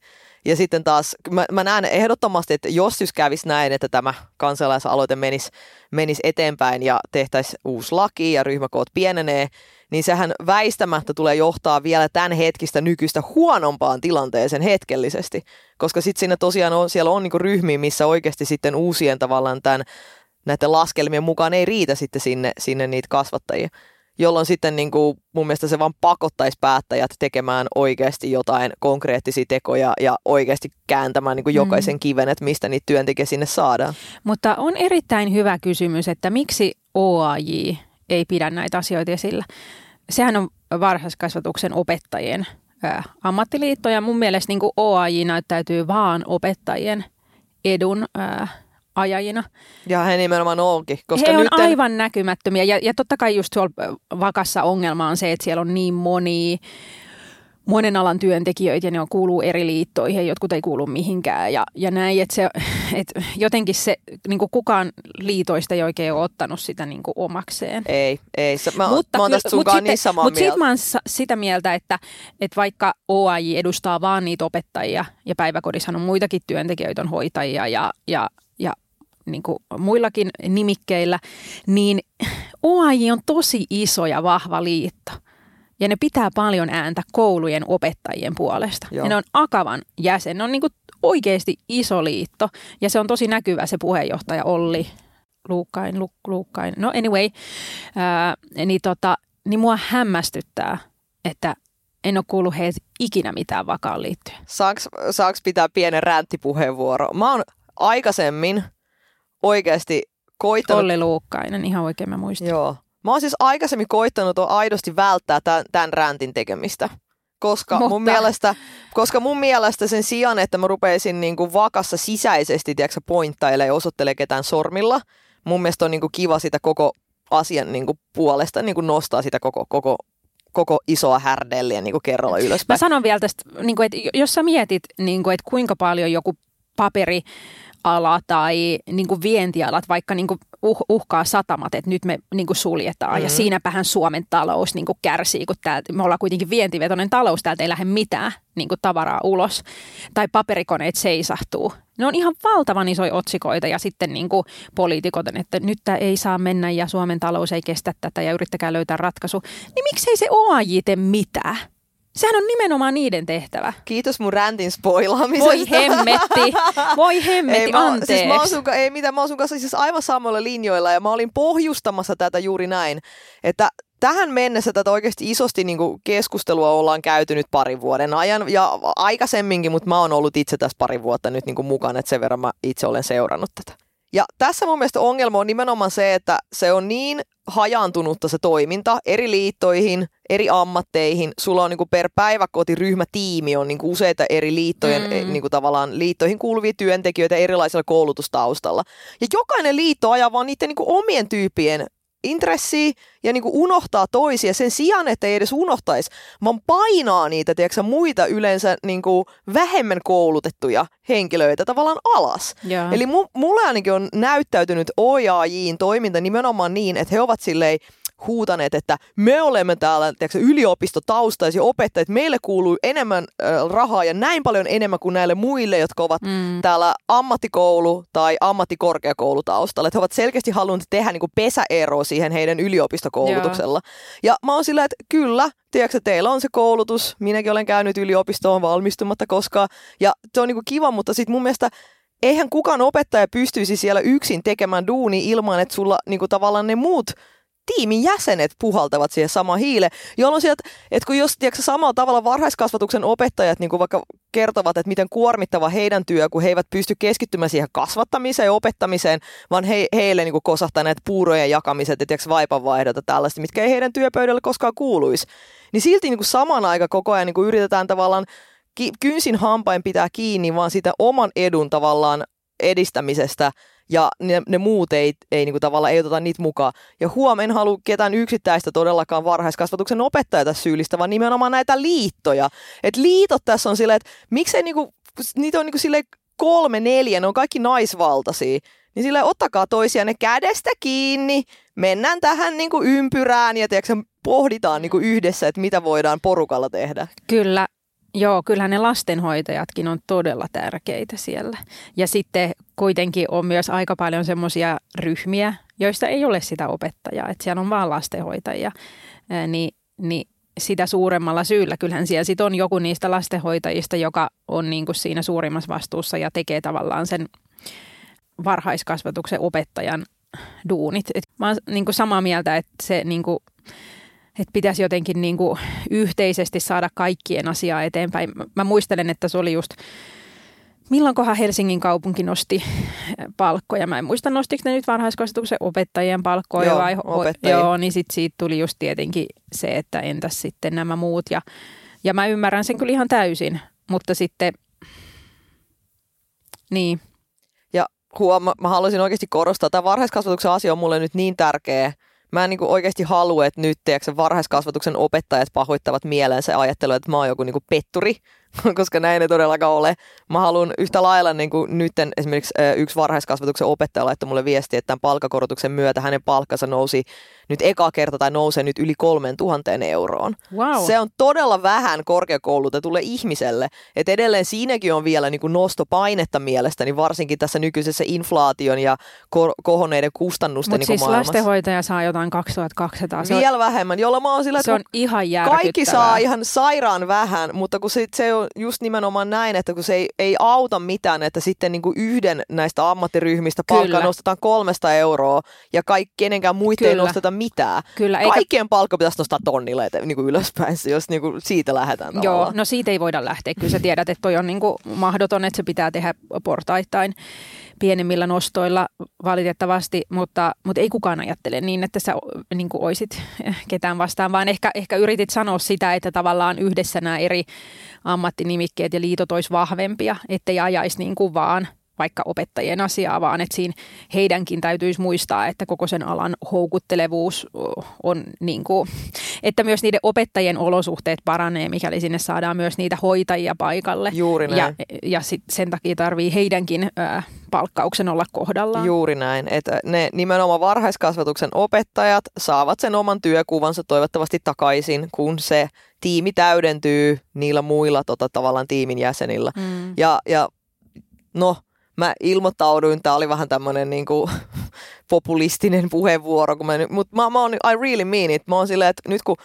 Ja sitten taas, mä, mä näen ehdottomasti, että jos just kävisi näin, että tämä kansalaisaloite menisi, menisi eteenpäin ja tehtäisiin uusi laki ja ryhmäkoot pienenee, niin sehän väistämättä tulee johtaa vielä tämän hetkistä nykyistä huonompaan tilanteeseen hetkellisesti. Koska sitten siinä tosiaan on, siellä on niinku ryhmiä, missä oikeasti sitten uusien tavallaan tämän, näiden laskelmien mukaan ei riitä sitten sinne, sinne niitä kasvattajia jolloin sitten niin kuin mun mielestä se vaan pakottaisi päättäjät tekemään oikeasti jotain konkreettisia tekoja ja oikeasti kääntämään niin kuin jokaisen mm. kiven, että mistä niitä työntekijä sinne saadaan. Mutta on erittäin hyvä kysymys, että miksi OAJ ei pidä näitä asioita esillä. Sehän on varhaiskasvatuksen opettajien ammattiliitto ja mun mielestä niin kuin OAJ näyttäytyy vaan opettajien edun ää, ajajina. Ja he nimenomaan onkin. Koska he on nytten... aivan näkymättömiä ja, ja totta kai just tuolla vakassa ongelma on se, että siellä on niin moni monen alan työntekijöitä ja ne on, kuuluu eri liittoihin, jotkut ei kuulu mihinkään ja, ja näin, että se, että jotenkin se, niin kukaan liitoista ei oikein ole ottanut sitä niin omakseen. Ei, ei. Mä, mutta, mä oon tästä sunkaan niin samaa Mutta sitten mä oon sitä mieltä, että, että vaikka OAJ edustaa vaan niitä opettajia ja päiväkodissa on muitakin työntekijöitä, on hoitajia ja, ja ja niin kuin muillakin nimikkeillä, niin OAJ on tosi iso ja vahva liitto. Ja ne pitää paljon ääntä koulujen opettajien puolesta. Joo. Ja ne on Akavan jäsen. Ne on niin kuin oikeasti iso liitto. Ja se on tosi näkyvä se puheenjohtaja Olli Luukkain. Lu, Luukkain. No anyway, ää, niin, tota, niin mua hämmästyttää, että en ole kuullut heiltä ikinä mitään vakaan liittyen. Saaks, saaks pitää pienen ränttipuheenvuoro? Mä oon aikaisemmin oikeasti koittanut... Olli Luukkainen, ihan oikein mä muistin. Joo. Mä oon siis aikaisemmin koittanut aidosti välttää tämän, tämän räntin tekemistä. Koska Mutta... mun, mielestä, koska mun mielestä sen sijaan, että mä rupeisin niin kuin vakassa sisäisesti tiedätkö, pointtailemaan ja osoittelee ketään sormilla, mun mielestä on niin kuin kiva sitä koko asian niin kuin puolesta niin kuin nostaa sitä koko, koko koko isoa härdelliä niin kerralla ylöspäin. Mä sanon vielä tästä, niin kuin, että jos sä mietit, niin kuin, että kuinka paljon joku paperi ala tai niin kuin vientialat vaikka niin kuin uh, uhkaa satamat, että nyt me niin kuin suljetaan. Mm-hmm. Ja siinäpähän Suomen talous niin kuin kärsii, kun täältä, me ollaan kuitenkin vientivetoinen talous, täältä ei lähde mitään niin kuin tavaraa ulos. Tai paperikoneet seisahtuu. Ne on ihan valtavan isoja otsikoita ja sitten niin kuin poliitikot, että nyt tämä ei saa mennä ja Suomen talous ei kestä tätä ja yrittäkää löytää ratkaisu. Niin miksei se OAJ tee mitään? Sehän on nimenomaan niiden tehtävä. Kiitos mun räntin spoilaamisesta. Voi hemmetti, voi hemmetti, ei, mä, anteeksi. Siis mä oon sun, ei mitä, mä oon sun kanssa siis aivan samoilla linjoilla ja mä olin pohjustamassa tätä juuri näin, että tähän mennessä tätä oikeasti isosti niin kuin keskustelua ollaan käyty nyt parin vuoden ajan ja aikaisemminkin, mutta mä oon ollut itse tässä pari vuotta nyt niin kuin mukana, että sen verran mä itse olen seurannut tätä. Ja tässä mun mielestä ongelma on nimenomaan se, että se on niin hajaantunutta se toiminta eri liittoihin, eri ammatteihin. Sulla on niinku per päiväkotiryhmätiimi on niinku useita eri liittojen, mm. niinku tavallaan liittoihin kuuluvia työntekijöitä erilaisella koulutustaustalla. Ja jokainen liitto ajaa vaan niiden niinku omien tyypien intressiä ja niin kuin unohtaa toisia sen sijaan, että ei edes unohtaisi, vaan painaa niitä tiedätkö, muita yleensä niin kuin vähemmän koulutettuja henkilöitä tavallaan alas. Joo. Eli mu- mulle ainakin on näyttäytynyt OJAJin toiminta nimenomaan niin, että he ovat silleen, huutaneet, että me olemme täällä tiedätkö, yliopistotaustaisia opettajia, meille kuuluu enemmän äh, rahaa ja näin paljon enemmän kuin näille muille, jotka ovat mm. täällä ammattikoulu- tai ammattikorkeakoulutaustalla. Että he ovat selkeästi halunneet tehdä niin pesäero siihen heidän yliopistokoulutuksella. Joo. Ja mä oon sillä, että kyllä, tiedätkö, teillä on se koulutus, minäkin olen käynyt yliopistoon valmistumatta koskaan, ja se on niin kuin kiva, mutta sitten mun mielestä eihän kukaan opettaja pystyisi siellä yksin tekemään duuni ilman, että sulla niin kuin tavallaan ne muut tiimin jäsenet puhaltavat siihen samaan hiile, jolloin sieltä, että kun jos tiedätkö, samalla tavalla varhaiskasvatuksen opettajat niin vaikka kertovat, että miten kuormittava heidän työ, kun he eivät pysty keskittymään siihen kasvattamiseen ja opettamiseen, vaan he, heille niin kosahtaa näitä puurojen jakamiset ja tiedätkö, vaipanvaihdot ja tällaista, mitkä ei heidän työpöydälle koskaan kuuluisi. Niin silti niin saman aika koko ajan niin yritetään tavallaan kynsin hampain pitää kiinni vaan sitä oman edun tavallaan edistämisestä ja ne, ne muut ei, ei niinku tavallaan ei oteta niitä mukaan. Ja huom, en halua ketään yksittäistä todellakaan varhaiskasvatuksen opettajata syyllistä, vaan nimenomaan näitä liittoja. Et liitot tässä on silleen, että miksei niinku, niitä on niinku sille kolme, neljä, ne on kaikki naisvaltaisia. Niin sille ottakaa toisianne kädestä kiinni, mennään tähän niinku ympyrään ja tiedätkö, pohditaan niinku yhdessä, että mitä voidaan porukalla tehdä. Kyllä, Joo, kyllähän ne lastenhoitajatkin on todella tärkeitä siellä. Ja sitten kuitenkin on myös aika paljon semmoisia ryhmiä, joista ei ole sitä opettajaa, että siellä on vaan lastenhoitajia, niin, niin sitä suuremmalla syyllä. Kyllähän siellä sit on joku niistä lastenhoitajista, joka on niin kuin siinä suurimmassa vastuussa ja tekee tavallaan sen varhaiskasvatuksen opettajan duunit. Et mä oon niin kuin samaa mieltä, että se niin kuin että pitäisi jotenkin niin kuin yhteisesti saada kaikkien asiaa eteenpäin. Mä muistelen, että se oli just, milloinkohan Helsingin kaupunki nosti palkkoja. Mä en muista, nostiko ne nyt varhaiskasvatuksen opettajien palkkoja Joo, vai opettajien. Joo, niin sit siitä tuli just tietenkin se, että entäs sitten nämä muut. Ja, ja mä ymmärrän sen kyllä ihan täysin, mutta sitten, niin, Ja huom, mä haluaisin oikeasti korostaa, että tämä varhaiskasvatuksen asia on mulle nyt niin tärkeä. Mä en niin oikeasti halua, että nyt tiedätkö, varhaiskasvatuksen opettajat pahoittavat mielensä ja että mä oon joku niin petturi, koska näin ei todellakaan ole. Mä haluan yhtä lailla, niin kuin nyt esimerkiksi yksi varhaiskasvatuksen opettaja laittoi mulle viesti, että tämän palkkakorotuksen myötä hänen palkkansa nousi nyt eka kerta tai nousee nyt yli kolmen tuhanteen euroon. wow. Se on todella vähän korkeakoulutetulle ihmiselle. Et edelleen siinäkin on vielä niin kuin nostopainetta mielestäni, varsinkin tässä nykyisessä inflaation ja ko- kohonneiden kustannusten Mutta niin siis maailmassa. lastenhoitaja saa jotain 2200. Se on, Vielä vähemmän, jolla mä oon sillä, se on ihan kaikki saa ihan sairaan vähän, mutta kun se, se on just nimenomaan näin, että kun se ei, ei auta mitään, että sitten niin kuin yhden näistä ammattiryhmistä palkkaa nostetaan kolmesta euroa ja kaikki, kenenkään muita ei nosteta mitään. Kyllä, eikä Kaikkien palkka pitäisi nostaa tonnille että, niin kuin ylöspäin, jos niin kuin siitä lähdetään Joo, tavallaan. no siitä ei voida lähteä. Kyllä sä tiedät, että toi on niinku mahdoton, että se pitää tehdä portaittain pienemmillä nostoilla valitettavasti, mutta, mutta ei kukaan ajattele niin, että sä niin kuin oisit ketään vastaan, vaan ehkä, ehkä yritit sanoa sitä, että tavallaan yhdessä nämä eri ammattinimikkeet ja liitot olisi vahvempia, ettei ajaisi niin kuin vaan vaikka opettajien asiaa, vaan että siinä heidänkin täytyisi muistaa, että koko sen alan houkuttelevuus on niin kuin, että myös niiden opettajien olosuhteet paranee, mikäli sinne saadaan myös niitä hoitajia paikalle. Juuri näin. Ja, ja sit sen takia tarvii heidänkin ää, palkkauksen olla kohdallaan. Juuri näin, että ne nimenomaan varhaiskasvatuksen opettajat saavat sen oman työkuvansa toivottavasti takaisin, kun se tiimi täydentyy niillä muilla tota, tavallaan tiimin jäsenillä. Mm. Ja, ja no, mä ilmoittauduin, tää oli vähän tämmönen niinku populistinen puheenvuoro, kun mä, nyt- mut mä, mä oon, I really mean it. Mä oon silleen, että nyt kun,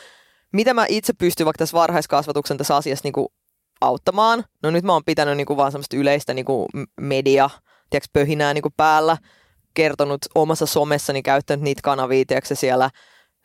mitä mä itse pystyn vaikka tässä varhaiskasvatuksen tässä asiassa niinku auttamaan, no nyt mä oon pitänyt niinku vaan semmoista yleistä niinku media, tiedätkö, pöhinää niinku päällä, kertonut omassa somessani, käyttänyt niitä kanavia, tiedätkö, siellä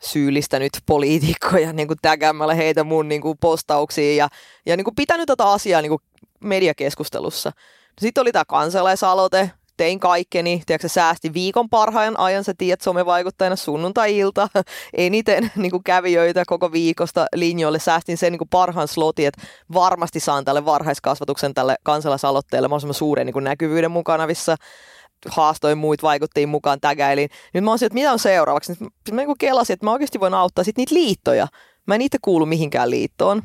syyllistänyt poliitikkoja niin kuin tägämällä heitä mun niin kuin postauksiin ja, ja niin kuin pitänyt tätä asiaa niin kuin mediakeskustelussa. Sitten oli tämä kansalaisaloite, tein kaikkeni, tiedätkö, säästi viikon parhaan ajan, sä tiedät somevaikuttajana sunnuntai-ilta, eniten niin kuin kävijöitä koko viikosta linjoille, säästin sen niin kuin parhaan slotin, että varmasti saan tälle varhaiskasvatuksen tälle kansalaisaloitteelle mahdollisimman suuren niin kuin näkyvyyden mukanavissa haastoin muut vaikuttiin mukaan, tägäilin. Nyt mä oon että mitä on seuraavaksi. Nyt mä niin kelasin, että mä oikeasti voin auttaa sit niitä liittoja. Mä en itse kuulu mihinkään liittoon.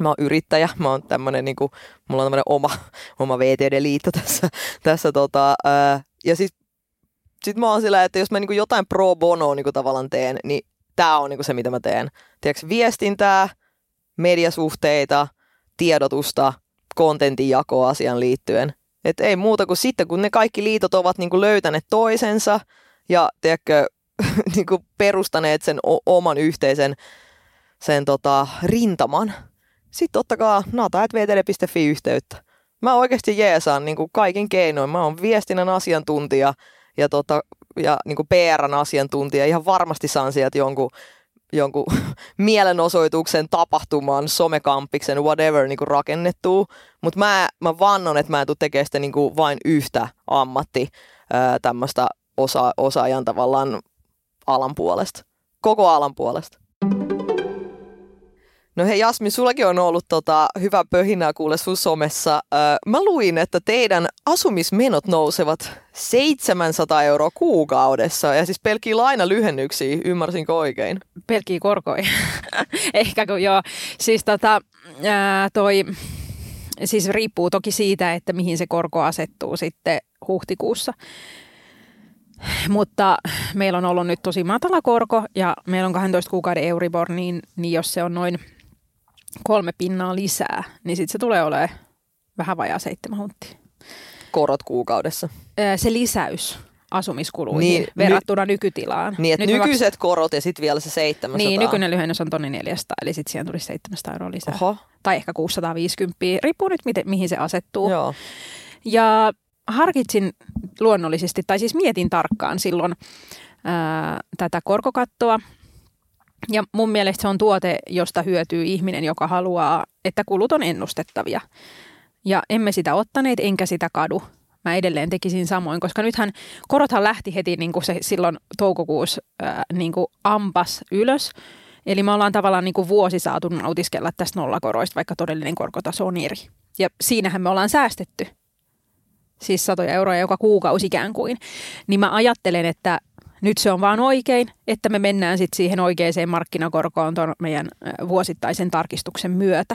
Mä oon yrittäjä, mä oon tämmönen, kuin, mulla on tämmönen oma, oma VTD-liitto tässä. tässä tota, ää, ja siis sit mä oon sillä, että jos mä niin jotain pro bono niin tavallaan teen, niin tää on niin se, mitä mä teen. Tiedätkö, viestintää, mediasuhteita, tiedotusta, kontentin jakoa asian liittyen. Et ei muuta kuin sitten, kun ne kaikki liitot ovat niin kuin löytäneet toisensa ja tiedätkö, kuin perustaneet sen o- oman yhteisen sen tota, rintaman, sitten ottakaa nata.vtl.fi yhteyttä. Mä oikeasti jeesaan niin kuin kaikin keinoin. Mä oon viestinnän asiantuntija ja, tota, ja niin kuin PRn asiantuntija. Ihan varmasti saan sieltä jonkun jonkun mielenosoituksen, tapahtuman, somekampiksen, whatever niin kuin rakennettua. Mutta mä, mä vannon, että mä en tule tekemään sitä niin kuin vain yhtä ammatti tämmöistä osa, osaajan tavallaan alan puolesta. Koko alan puolesta. No hei Jasmin, sullakin on ollut tota, hyvä pöhinää kuule sun somessa. Öö, mä luin, että teidän asumismenot nousevat 700 euroa kuukaudessa ja siis pelkkiä lainalyhennyksiä, ymmärsinkö oikein? Pelkkiä korkoja. Ehkä kun joo. Siis tota, ää, toi, siis riippuu toki siitä, että mihin se korko asettuu sitten huhtikuussa. Mutta meillä on ollut nyt tosi matala korko ja meillä on 12 kuukauden Euribor, niin, niin jos se on noin kolme pinnaa lisää, niin sitten se tulee olemaan vähän vajaa seitsemän hunttia. Korot kuukaudessa. Se lisäys asumiskuluihin niin, verrattuna ny- nykytilaan. Niin, että Nyt nykyiset maks... korot ja sitten vielä se 700. Niin, nykyinen lyhennys on tonni 400, eli sitten siihen tuli 700 euroa lisää. Oho. Tai ehkä 650, riippuu nyt miten, mihin se asettuu. Joo. Ja harkitsin luonnollisesti, tai siis mietin tarkkaan silloin ää, tätä korkokattoa, ja mun mielestä se on tuote, josta hyötyy ihminen, joka haluaa, että kulut on ennustettavia. Ja emme sitä ottaneet, enkä sitä kadu. Mä edelleen tekisin samoin, koska nythän korothan lähti heti niin kuin se silloin toukokuussa ää, niin kuin ampas ylös. Eli me ollaan tavallaan niin kuin vuosi saatu nautiskella tästä nollakoroista, vaikka todellinen korkotaso on eri. Ja siinähän me ollaan säästetty siis satoja euroja joka kuukausi ikään kuin. Niin mä ajattelen, että nyt se on vaan oikein, että me mennään sitten siihen oikeaan markkinakorkoon tuon meidän vuosittaisen tarkistuksen myötä.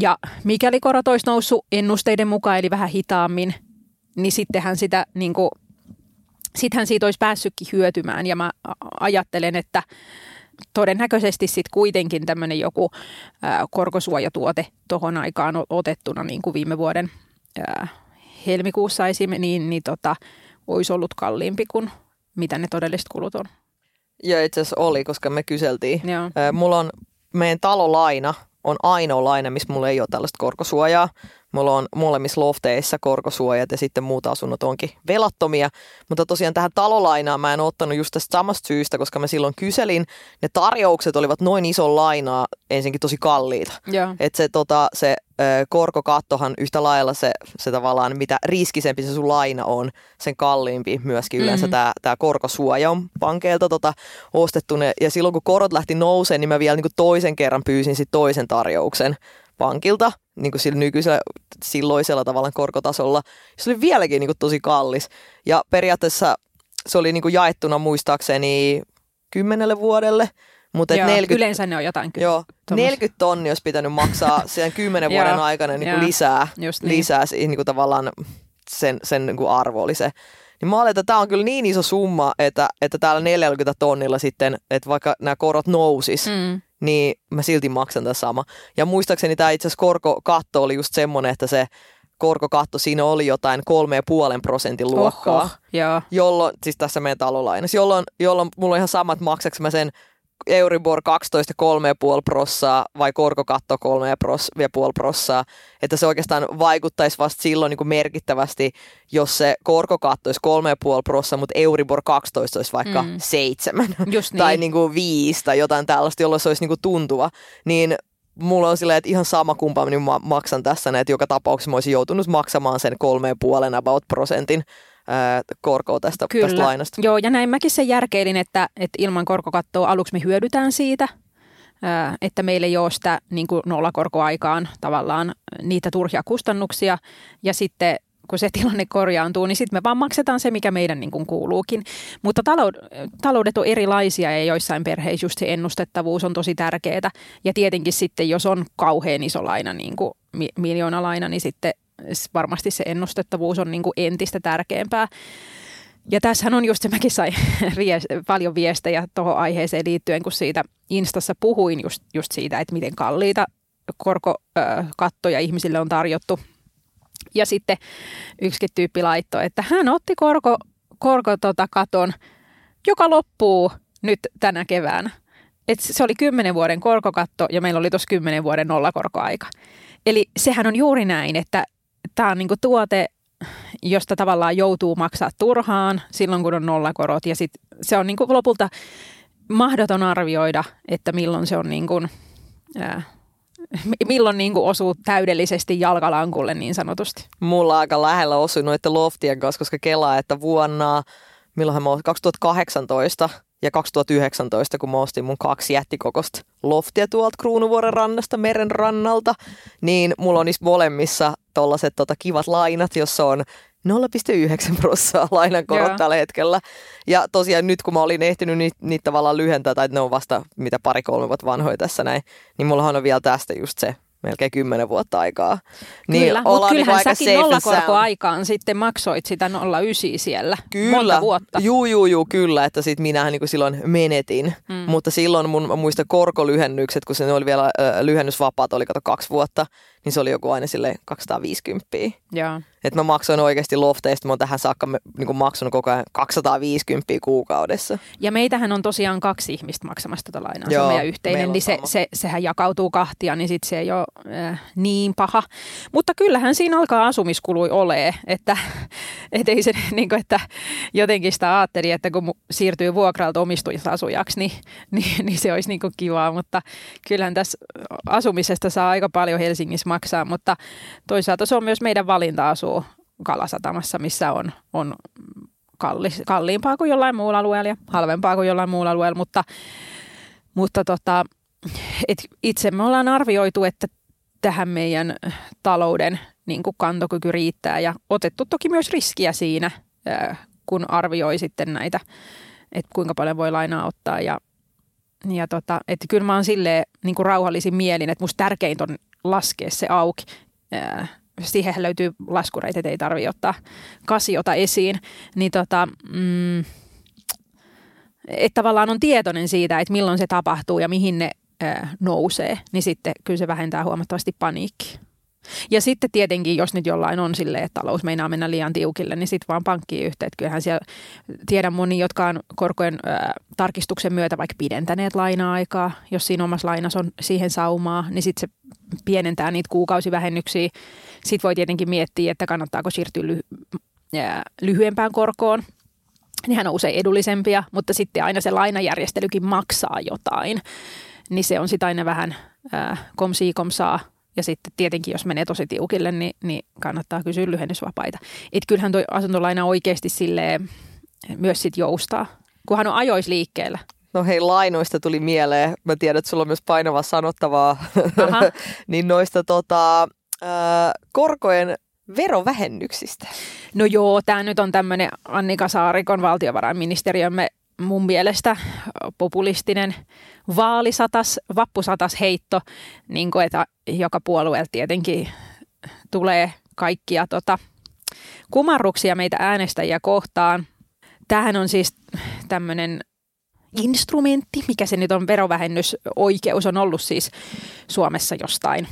Ja mikäli korot olisi noussut ennusteiden mukaan, eli vähän hitaammin, niin sittenhän sitä niin kuin, sittenhän siitä olisi päässytkin hyötymään. Ja mä ajattelen, että todennäköisesti sitten kuitenkin tämmöinen joku korkosuojatuote tuohon aikaan otettuna niin kuin viime vuoden helmikuussa esimerkiksi, niin, niin tota, olisi ollut kalliimpi kuin mitä ne todelliset kulut on. Ja itse asiassa oli, koska me kyseltiin. Joo. Mulla on meidän talolaina on ainoa laina, missä mulla ei ole tällaista korkosuojaa. Mulla on molemmissa lofteissa korkosuojat ja sitten muut asunnot onkin velattomia. Mutta tosiaan tähän talolainaan mä en ottanut just tästä samasta syystä, koska mä silloin kyselin. Ne tarjoukset olivat noin ison lainaa ensinnäkin tosi kalliita. Että se, tota, se korkokattohan yhtä lailla se, se tavallaan, mitä riskisempi se sun laina on, sen kalliimpi myöskin yleensä mm-hmm. tämä korkosuoja on pankeilta tota, ostettu. Ne. Ja silloin kun korot lähti nouseen, niin mä vielä niin kuin toisen kerran pyysin sit toisen tarjouksen pankilta niin kuin sillä nykyisellä, silloisella tavallaan korkotasolla. Se oli vieläkin niin kuin tosi kallis. Ja periaatteessa se oli niin kuin jaettuna muistaakseni kymmenelle vuodelle. Mutta joo, 40, yleensä ne on jotain kyllä. Joo, 40 tonni olisi pitänyt maksaa sen kymmenen vuoden aikana niin kuin lisää, niin. lisää niin kuin tavallaan sen, sen niin kuin arvo oli se. Niin mä olen, että tämä on kyllä niin iso summa, että, että täällä 40 tonnilla sitten, että vaikka nämä korot nousis, mm niin mä silti maksan tätä sama. Ja muistaakseni tämä itse asiassa korkokatto oli just semmoinen, että se korkokatto siinä oli jotain kolme ja puolen prosentin luokkaa. Oho, joo. Jolloin, siis tässä meidän talolainassa, jolloin, jolloin mulla on ihan samat maksaks mä sen Euribor 12 3,5 prossaa vai korkokatto 3,5 prossaa, että se oikeastaan vaikuttaisi vasta silloin niin kuin merkittävästi, jos se korkokatto olisi 3,5 prossaa, mutta Euribor 12 olisi vaikka mm. 7 Just niin. tai niin kuin 5 tai jotain tällaista, jolloin se olisi niin kuin tuntuva. Niin mulla on silleen, että ihan sama kumpa niin mä maksan tässä, että joka tapauksessa mä olisin joutunut maksamaan sen kolmeen puolen about prosentin korkoa tästä, Kyllä. tästä lainasta. Joo, ja näin mäkin sen järkeilin, että, että ilman korkokattoa aluksi me hyödytään siitä, että meillä ei ole sitä niin kuin nollakorkoaikaan tavallaan niitä turhia kustannuksia. Ja sitten kun se tilanne korjaantuu, niin sitten me vaan maksetaan se, mikä meidän niin kuin kuuluukin. Mutta talou- taloudet on erilaisia ja joissain perheissä just se ennustettavuus on tosi tärkeää. Ja tietenkin sitten, jos on kauhean iso laina, niin kuin mi- miljoonalaina, niin sitten varmasti se ennustettavuus on niin kuin entistä tärkeämpää. Ja tässähän on just se, mäkin sain viest- paljon viestejä tuohon aiheeseen liittyen, kun siitä Instassa puhuin just, just siitä, että miten kalliita korkokattoja ihmisille on tarjottu. Ja sitten yksikin tyyppi laittoi, että hän otti korko, korko tota katon, joka loppuu nyt tänä keväänä. Et se oli kymmenen vuoden korkokatto ja meillä oli tuossa kymmenen vuoden nollakorkoaika. Eli sehän on juuri näin, että tämä on niinku tuote, josta tavallaan joutuu maksaa turhaan silloin, kun on nollakorot. Ja sit se on niinku lopulta mahdoton arvioida, että milloin se on niinku, ää, milloin niinku osuu täydellisesti jalkalankulle niin sanotusti. Mulla aika lähellä osui noiden loftien kanssa, koska kelaa, että vuonna, milloinhan mä olin, 2018 ja 2019, kun mä ostin mun kaksi jättikokosta loftia tuolta Kruunuvuoren rannasta, meren rannalta, niin mulla on niissä molemmissa tollaset tota, kivat lainat, jossa on 0,9 prosenttia lainankorot Joo. tällä hetkellä. Ja tosiaan nyt kun mä olin ehtinyt niitä, niitä tavallaan lyhentää, tai ne on vasta mitä pari-kolme vuotta vanhoja tässä näin, niin mullahan on vielä tästä just se melkein kymmenen vuotta aikaa. Niin Kyllä, mutta ollaan niinku kyllähän aika säkin nollakorkoaikaan sitten maksoit sitä 09 siellä Kyllä, monta vuotta. juu, juu, juu, kyllä, että sit minähän niin silloin menetin, mm. mutta silloin mun mä muistan korkolyhennykset, kun se oli vielä ö, lyhennysvapaat, oli kato kaksi vuotta, niin se oli joku aina sille 250. Joo. Että mä maksoin oikeasti lofteista, mä oon tähän saakka niin maksanut koko ajan 250 kuukaudessa. Ja meitähän on tosiaan kaksi ihmistä maksamassa tätä lainaa. se Joo, on meidän yhteinen, niin se, se, sehän jakautuu kahtia, niin sit se ei ole äh, niin paha. Mutta kyllähän siinä alkaa asumiskului olee, että et ei se niin kuin, että jotenkin sitä ajatteli, että kun siirtyy vuokralta omistusasujaksi, niin, niin, niin se olisi niin kuin kivaa, mutta kyllähän tässä asumisesta saa aika paljon Helsingissä maksaa, mutta toisaalta se on myös meidän valinta asua Kalasatamassa, missä on, on kallis, kalliimpaa kuin jollain muulla alueella ja halvempaa kuin jollain muulla alueella, mutta, mutta tota, et itse me ollaan arvioitu, että tähän meidän talouden niin kuin kantokyky riittää ja otettu toki myös riskiä siinä, kun arvioi sitten näitä, että kuinka paljon voi lainaa ottaa ja, ja tota, että kyllä mä oon silleen niin kuin rauhallisin mielin, että musta tärkeintä on laskea se auki. Siihen löytyy laskureita, ei tarvitse ottaa kasiota esiin, niin tota, mm, että tavallaan on tietoinen siitä, että milloin se tapahtuu ja mihin ne ää, nousee, niin sitten kyllä se vähentää huomattavasti paniikkiä. Ja sitten tietenkin, jos nyt jollain on silleen, että talous meinaa mennä liian tiukille, niin sitten vaan pankkiin yhteyttä. Kyllähän siellä tiedän moni, jotka on korkojen ää, tarkistuksen myötä vaikka pidentäneet laina-aikaa. Jos siinä omassa lainassa on siihen saumaa, niin sitten se pienentää niitä kuukausivähennyksiä. Sitten voi tietenkin miettiä, että kannattaako siirtyä ly- ää, lyhyempään korkoon. Nehän on usein edullisempia, mutta sitten aina se lainajärjestelykin maksaa jotain. Niin se on sitten aina vähän ää, komsii komsaa. Ja sitten tietenkin, jos menee tosi tiukille, niin, niin kannattaa kysyä lyhennysvapaita. Et kyllähän tuo asuntolaina oikeasti silleen myös sit joustaa, kunhan on ajois liikkeellä. No hei, lainoista tuli mieleen. Mä tiedän, että sulla on myös painavaa sanottavaa. Niin noista tota, äh, korkojen verovähennyksistä. No joo, tämä nyt on tämmöinen Annika Saarikon valtiovarainministeriömme mun mielestä populistinen vaalisatas, vappusatas heitto, niin kuin, että joka puolueelta tietenkin tulee kaikkia tota, kumarruksia meitä äänestäjiä kohtaan. Tämähän on siis tämmöinen instrumentti, mikä se nyt on, verovähennysoikeus on ollut siis Suomessa jostain,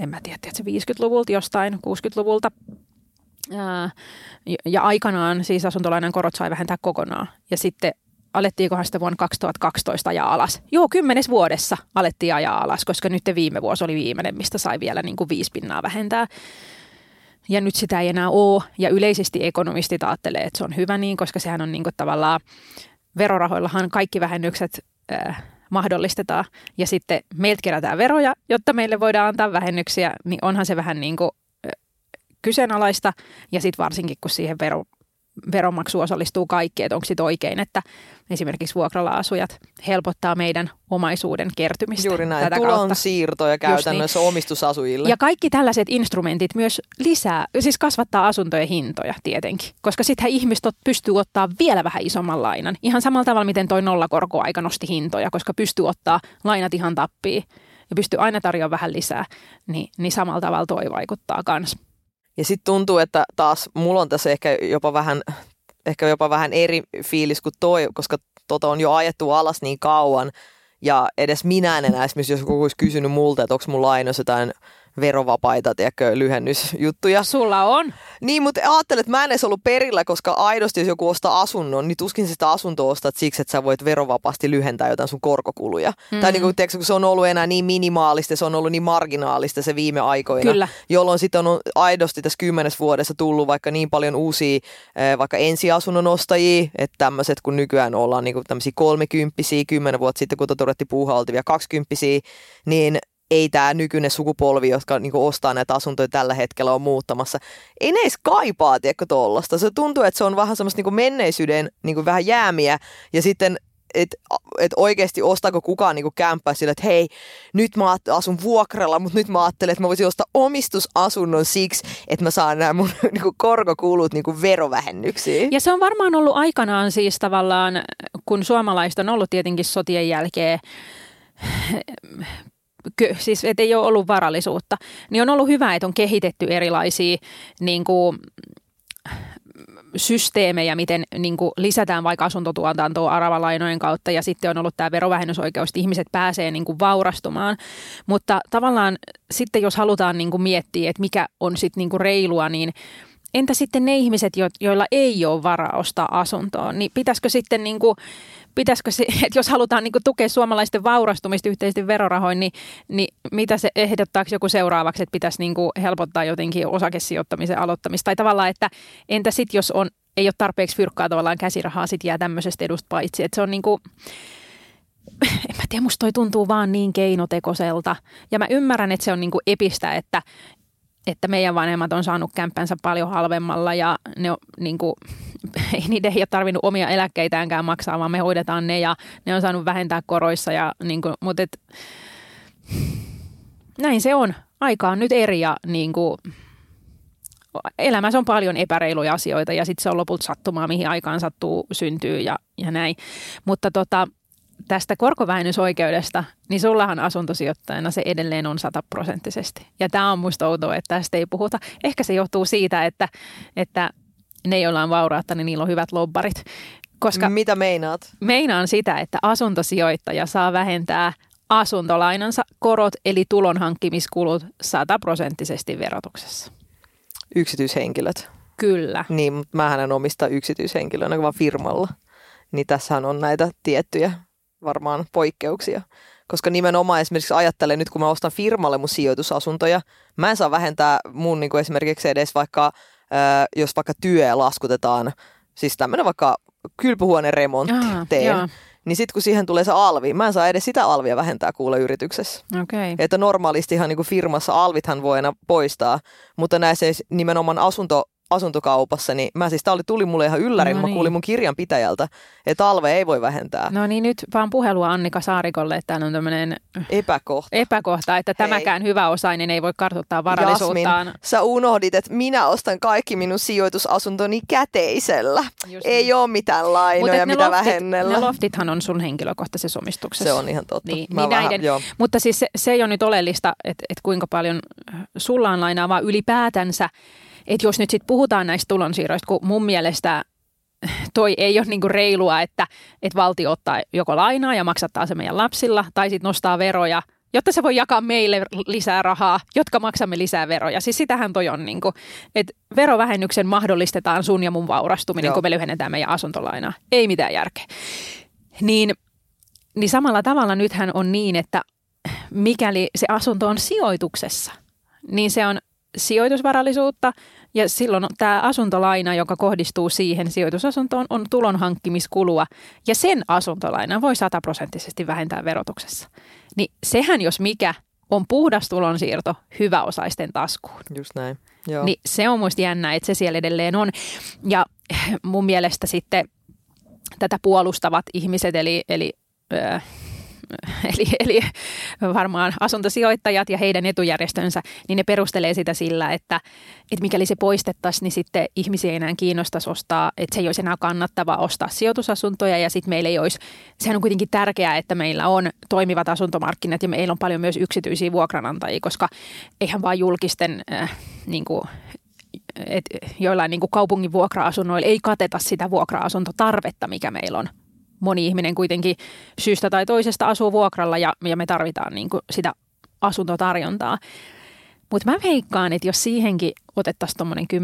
en mä tiedä, että se 50-luvulta jostain, 60-luvulta. Ää, ja- ja aikanaan siis asuntolainan korot sai vähentää kokonaan. Ja sitten alettiinkohan sitä vuonna 2012 ajaa alas. Joo, kymmenes vuodessa alettiin ajaa alas, koska nyt viime vuosi oli viimeinen, mistä sai vielä niin kuin viisi pinnaa vähentää. Ja nyt sitä ei enää ole. Ja yleisesti ekonomistit ajattelee, että se on hyvä niin, koska sehän on niin kuin tavallaan, verorahoillahan kaikki vähennykset äh, mahdollistetaan ja sitten meiltä kerätään veroja, jotta meille voidaan antaa vähennyksiä, niin onhan se vähän niin kuin kyseenalaista ja sitten varsinkin kun siihen vero, veronmaksu osallistuu kaikki, että onko sitten oikein, että esimerkiksi vuokralla-asujat helpottaa meidän omaisuuden kertymistä. Juuri näin, tätä tulon kautta. siirtoja käytännössä niin. omistusasujille. Ja kaikki tällaiset instrumentit myös lisää, siis kasvattaa asuntojen hintoja tietenkin, koska sittenhän ihmiset pystyy ottaa vielä vähän isomman lainan. Ihan samalla tavalla, miten toi nollakorkoaika nosti hintoja, koska pystyy ottaa lainat ihan tappiin ja pystyy aina tarjoamaan vähän lisää, niin, niin samalla tavalla toi vaikuttaa kanssa. Ja sitten tuntuu, että taas mulla on tässä ehkä jopa vähän, ehkä jopa vähän eri fiilis kuin toi, koska tota on jo ajettu alas niin kauan. Ja edes minä en enää esimerkiksi, jos joku olisi kysynyt multa, että onko mun lainoissa jotain verovapaita, tiedätkö, lyhennysjuttuja. Sulla on. Niin, mutta ajattelet, että mä en edes ollut perillä, koska aidosti jos joku ostaa asunnon, niin tuskin sitä asuntoa ostat siksi, että sä voit verovapaasti lyhentää jotain sun korkokuluja. Mm-hmm. Tai niin kuin, tiedätkö, kun se on ollut enää niin minimaalista, se on ollut niin marginaalista se viime aikoina. Kyllä. Jolloin sitten on aidosti tässä kymmenes vuodessa tullut vaikka niin paljon uusia vaikka ensiasunnon ostajia, että tämmöiset kun nykyään ollaan niin kuin tämmöisiä kolmekymppisiä, kymmenen vuotta sitten kun todettiin puuha oltiin vielä kaksikymppisiä, niin ei tämä nykyinen sukupolvi, jotka niinku ostaa näitä asuntoja tällä hetkellä on muuttamassa. Ei ne edes kaipaa, tiedätkö, tollasta. Se tuntuu, että se on vähän semmoista niinku menneisyyden niinku vähän jäämiä ja sitten että et oikeasti ostaako kukaan niinku kämppää sillä, että hei, nyt mä asun vuokralla, mutta nyt mä ajattelen, että mä voisin ostaa omistusasunnon siksi, että mä saan nämä mun niinku korkokulut niinku verovähennyksiin. Ja se on varmaan ollut aikanaan siis tavallaan, kun suomalaiset on ollut tietenkin sotien jälkeen siis että ei ole ollut varallisuutta, niin on ollut hyvä, että on kehitetty erilaisia niin kuin, systeemejä, miten niin kuin lisätään vaikka asuntotuotantoa aravalainojen kautta ja sitten on ollut tämä verovähennysoikeus, että ihmiset pääsee niin kuin vaurastumaan. Mutta tavallaan sitten jos halutaan niin kuin miettiä, että mikä on sitten niin kuin reilua, niin entä sitten ne ihmiset, joilla ei ole varaa ostaa asuntoa, niin pitäisikö sitten niin kuin pitäisikö se, että jos halutaan niin tukea suomalaisten vaurastumista yhteisesti verorahoin, niin, niin mitä se ehdottaako joku seuraavaksi, että pitäisi niin helpottaa jotenkin osakesijoittamisen aloittamista? Tai tavallaan, että entä sitten jos on, ei ole tarpeeksi fyrkkaa tavallaan käsirahaa, sitten jää tämmöisestä edusta paitsi. Että se on niin kuin, en mä tiedä, musta toi tuntuu vaan niin keinotekoiselta. Ja mä ymmärrän, että se on niin kuin epistä, että, että meidän vanhemmat on saanut kämppänsä paljon halvemmalla ja ne on, niin kuin, ei niiden ei ole tarvinnut omia eläkkeitäänkään maksaa, vaan me hoidetaan ne ja ne on saanut vähentää koroissa. Ja, niin kuin, mutta et, näin se on. Aika on nyt eri ja niin kuin, elämässä on paljon epäreiluja asioita ja sitten se on lopulta sattumaa, mihin aikaan sattuu, syntyy ja, ja näin. Mutta tota, tästä korkovähennysoikeudesta, niin sullahan asuntosijoittajana se edelleen on sataprosenttisesti. Ja tämä on musta outoa, että tästä ei puhuta. Ehkä se johtuu siitä, että, että ne, joilla on vaurautta, niin niillä on hyvät lobbarit. Koska Mitä meinaat? Meinaan sitä, että asuntosijoittaja saa vähentää asuntolainansa korot eli tulonhankkimiskulut sataprosenttisesti verotuksessa. Yksityishenkilöt? Kyllä. Niin, mutta mähän en omista yksityishenkilönä, vaan firmalla. Niin tässähän on näitä tiettyjä varmaan poikkeuksia. Koska nimenomaan esimerkiksi ajattelen nyt, kun mä ostan firmalle mun sijoitusasuntoja, mä en saa vähentää mun niin kuin esimerkiksi edes vaikka, äh, jos vaikka työ laskutetaan, siis tämmöinen vaikka kylpyhuoneen remontti Aha, teen, joo. niin sitten kun siihen tulee se alvi, mä en saa edes sitä alvia vähentää kuule yrityksessä. Okay. Että normaalistihan niin kuin firmassa alvithan voi aina poistaa, mutta näissä nimenomaan asunto asuntokaupassa, niin mä siis, tää oli, tuli mulle ihan yllärin, no niin. mä kuulin mun kirjanpitäjältä, että talve ei voi vähentää. No niin, nyt vaan puhelua Annika Saarikolle, että täällä on tämmöinen epäkohta. epäkohta, että Hei. tämäkään hyvä osainen ei voi kartoittaa varallisuuttaan. Jasmin, sä unohdit, että minä ostan kaikki minun sijoitusasuntoni käteisellä. Just ei niin. ole mitään lainoja, mitä loftit, vähennellä. Ne loftithan on sun henkilökohtaisessa omistuksessa. Se on ihan totta. Niin, niin näiden, vähän, mutta siis se, se ei ole nyt oleellista, että, että kuinka paljon sulla on lainaa, vaan ylipäätänsä että jos nyt sitten puhutaan näistä tulonsiirroista, kun mun mielestä toi ei ole niinku reilua, että, että valtio ottaa joko lainaa ja maksattaa se meidän lapsilla, tai sitten nostaa veroja, jotta se voi jakaa meille lisää rahaa, jotka maksamme lisää veroja. Siis sitähän toi on, niinku, että verovähennyksen mahdollistetaan sun ja mun vaurastuminen, Joo. kun me lyhennetään meidän asuntolainaa. Ei mitään järkeä. Niin, niin samalla tavalla nythän on niin, että mikäli se asunto on sijoituksessa, niin se on sijoitusvarallisuutta ja silloin tämä asuntolaina, joka kohdistuu siihen sijoitusasuntoon, on tulon hankkimiskulua ja sen asuntolaina voi sataprosenttisesti vähentää verotuksessa. Niin sehän jos mikä on puhdas tulonsiirto hyväosaisten taskuun. Just näin. Joo. Niin se on muista jännä, että se siellä edelleen on. Ja mun mielestä sitten tätä puolustavat ihmiset, eli, eli äh, eli, eli varmaan asuntosijoittajat ja heidän etujärjestönsä, niin ne perustelee sitä sillä, että, että mikäli se poistettaisiin, niin sitten ihmisiä ei enää kiinnostaisi ostaa, että se ei olisi enää kannattava ostaa sijoitusasuntoja. Ja sitten meillä ei olisi, sehän on kuitenkin tärkeää, että meillä on toimivat asuntomarkkinat ja meillä on paljon myös yksityisiä vuokranantajia, koska eihän vaan julkisten äh, niin kuin, et joillain niin kuin kaupungin vuokra-asunnoilla ei kateta sitä vuokra-asuntotarvetta, mikä meillä on moni ihminen kuitenkin syystä tai toisesta asuu vuokralla ja, ja me tarvitaan niin kuin sitä asuntotarjontaa. Mutta mä veikkaan, että jos siihenkin otettaisiin tuommoinen 10-15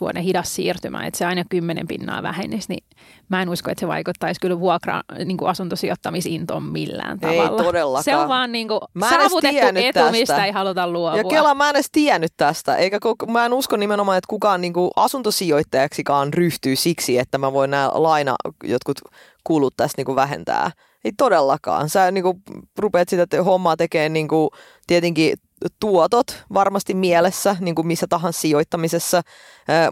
vuoden hidas siirtymä, että se aina 10 pinnaa vähenisi, niin mä en usko, että se vaikuttaisi kyllä vuokra niin kuin asuntosijoittamisintoon millään tavalla. Ei todellakaan. Se on vaan niin kuin saavutettu etu, tästä. mistä ei haluta luopua. Ja Kela, mä en edes tiennyt tästä, eikä mä en usko nimenomaan, että kukaan niin kuin asuntosijoittajaksikaan ryhtyy siksi, että mä voin nämä laina jotkut kulut tästä niin kuin vähentää. Ei todellakaan. Sä niin kuin, rupeat sitä hommaa tekemään niin kuin, tietenkin tuotot varmasti mielessä niin kuin missä tahansa sijoittamisessa,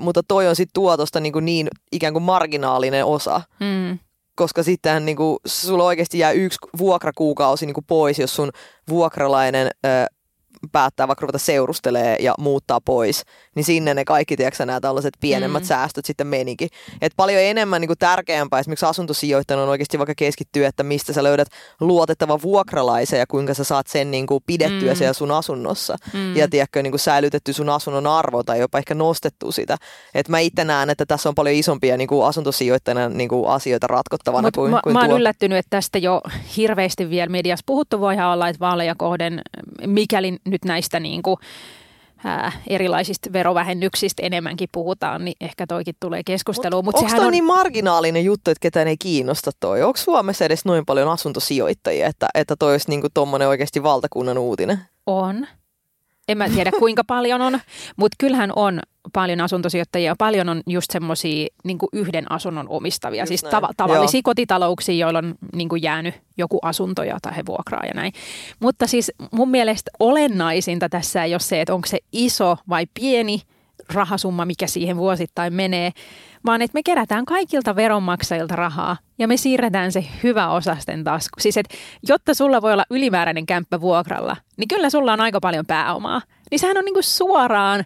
mutta toi on sitten tuotosta niin, kuin niin ikään kuin marginaalinen osa. Mm. Koska sitten niin kuin, sulla oikeasti jää yksi vuokrakuukausi niin kuin pois, jos sun vuokralainen päättää vaikka ruveta seurustelee ja muuttaa pois, niin sinne ne kaikki, tiedätkö, nämä tällaiset pienemmät mm. säästöt sitten menikin. Et paljon enemmän niin kuin tärkeämpää esimerkiksi asuntosijoittajana on oikeasti vaikka keskittyä, että mistä sä löydät luotettava vuokralaisen ja kuinka sä saat sen niin kuin pidettyä mm. siellä sun asunnossa. Mm. Ja tiedätkö, niin kuin säilytetty sun asunnon arvo tai jopa ehkä nostettu sitä. Et mä itse näen, että tässä on paljon isompia niin kuin asuntosijoittajana niin kuin asioita ratkottavana Mut kuin, mä, kuin mä oon tuo. yllättynyt, että tästä jo hirveästi vielä mediassa puhuttu. Voihan olla, että vaaleja kohden, mikäli nyt näistä niin kuin, ää, erilaisista verovähennyksistä enemmänkin puhutaan, niin ehkä toikin tulee keskusteluun. Mut, Mut onko toi on... niin marginaalinen juttu, että ketään ei kiinnosta toi? Onko Suomessa edes noin paljon asuntosijoittajia, että, että toi olisi niin tuommoinen oikeasti valtakunnan uutinen? On. En mä tiedä kuinka paljon on, mutta kyllähän on paljon asuntosijoittajia. Paljon on just semmoisia niin yhden asunnon omistavia, just siis tav- tavallisia Joo. kotitalouksia, joilla on niin kuin jäänyt joku asunto, jota he vuokraa ja näin. Mutta siis mun mielestä olennaisinta tässä ei ole se, että onko se iso vai pieni rahasumma, mikä siihen vuosittain menee, vaan että me kerätään kaikilta veronmaksajilta rahaa ja me siirretään se hyvä osasten tasku. Siis että jotta sulla voi olla ylimääräinen kämppä vuokralla, niin kyllä sulla on aika paljon pääomaa. Niin sehän on niinku suoraan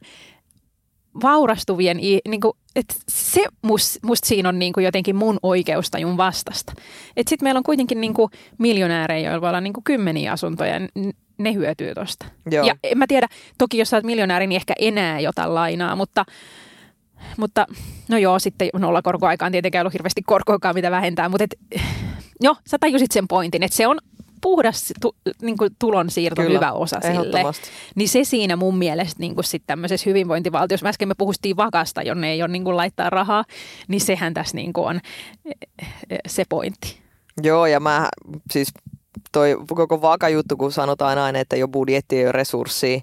vaurastuvien, niin kuin, että se must, musta siinä on niin kuin jotenkin mun oikeustajun vastasta. Sitten meillä on kuitenkin niin kuin miljonäärejä, joilla voi olla niin kuin kymmeniä asuntoja, ne hyötyy tuosta. Ja en mä tiedä, toki jos sä oot miljonääri, niin ehkä enää jotain lainaa, mutta, mutta no joo, sitten nolla korkoaikaan tietenkään ollut hirveästi korkoakaan, mitä vähentää, mutta et, joo, sä tajusit sen pointin, että se on puhdas tu, niin kuin tulonsiirto Kyllä, hyvä osa sille. Niin se siinä mun mielestä niin kuin sit tämmöisessä hyvinvointivaltiossa, äsken me puhustiin vakasta, jonne ei ole niin kuin laittaa rahaa, niin sehän tässä niin kuin on se pointti. Joo, ja mä siis toi koko vakajuttu, kun sanotaan aina, että jo budjetti ei ole resurssi,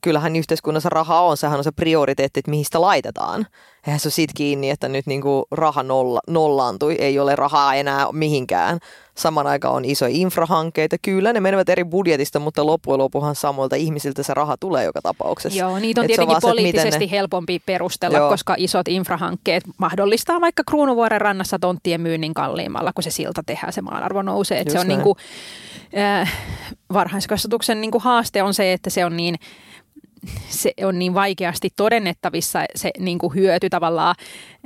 kyllähän yhteiskunnassa rahaa on, sehän on se prioriteetti, että mihin sitä laitetaan. Eihän se ole siitä kiinni, että nyt niin kuin raha nolla, nollaantui, ei ole rahaa enää mihinkään. Saman aikaan on isoja infrahankkeita, kyllä ne menevät eri budjetista, mutta loppujen lopuhan samoilta ihmisiltä se raha tulee joka tapauksessa. Joo, niitä on Et tietenkin se poliittisesti ne... helpompi perustella, Joo. koska isot infrahankkeet mahdollistaa vaikka Kruunuvuoren rannassa tonttien myynnin kalliimmalla, kun se silta tehdään, se maanarvo nousee. Et se on niin kuin, äh, varhaiskasvatuksen niin kuin haaste on se, että se on niin se on niin vaikeasti todennettavissa se niin kuin hyöty tavallaan,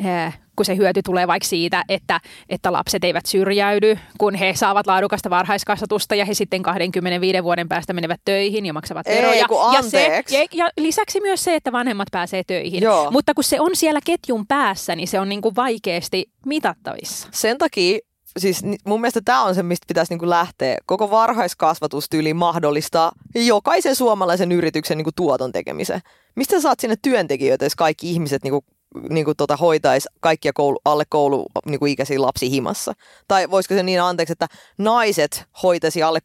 äh, kun se hyöty tulee vaikka siitä, että, että lapset eivät syrjäydy, kun he saavat laadukasta varhaiskasvatusta ja he sitten 25 vuoden päästä menevät töihin ja maksavat veroja. Ei, ja, se, ja, ja lisäksi myös se, että vanhemmat pääsee töihin. Joo. Mutta kun se on siellä ketjun päässä, niin se on niin kuin vaikeasti mitattavissa. Sen takia siis mun mielestä tämä on se, mistä pitäisi niinku lähteä. Koko varhaiskasvatustyyli mahdollistaa jokaisen suomalaisen yrityksen niinku tuoton tekemisen. Mistä sä saat sinne työntekijöitä, jos kaikki ihmiset niinku niin kuin tota, hoitaisi kaikkia koulu, alle koulu niin kuin ikäisiä lapsia himassa. Tai voisiko se niin anteeksi, että naiset hoitaisi alle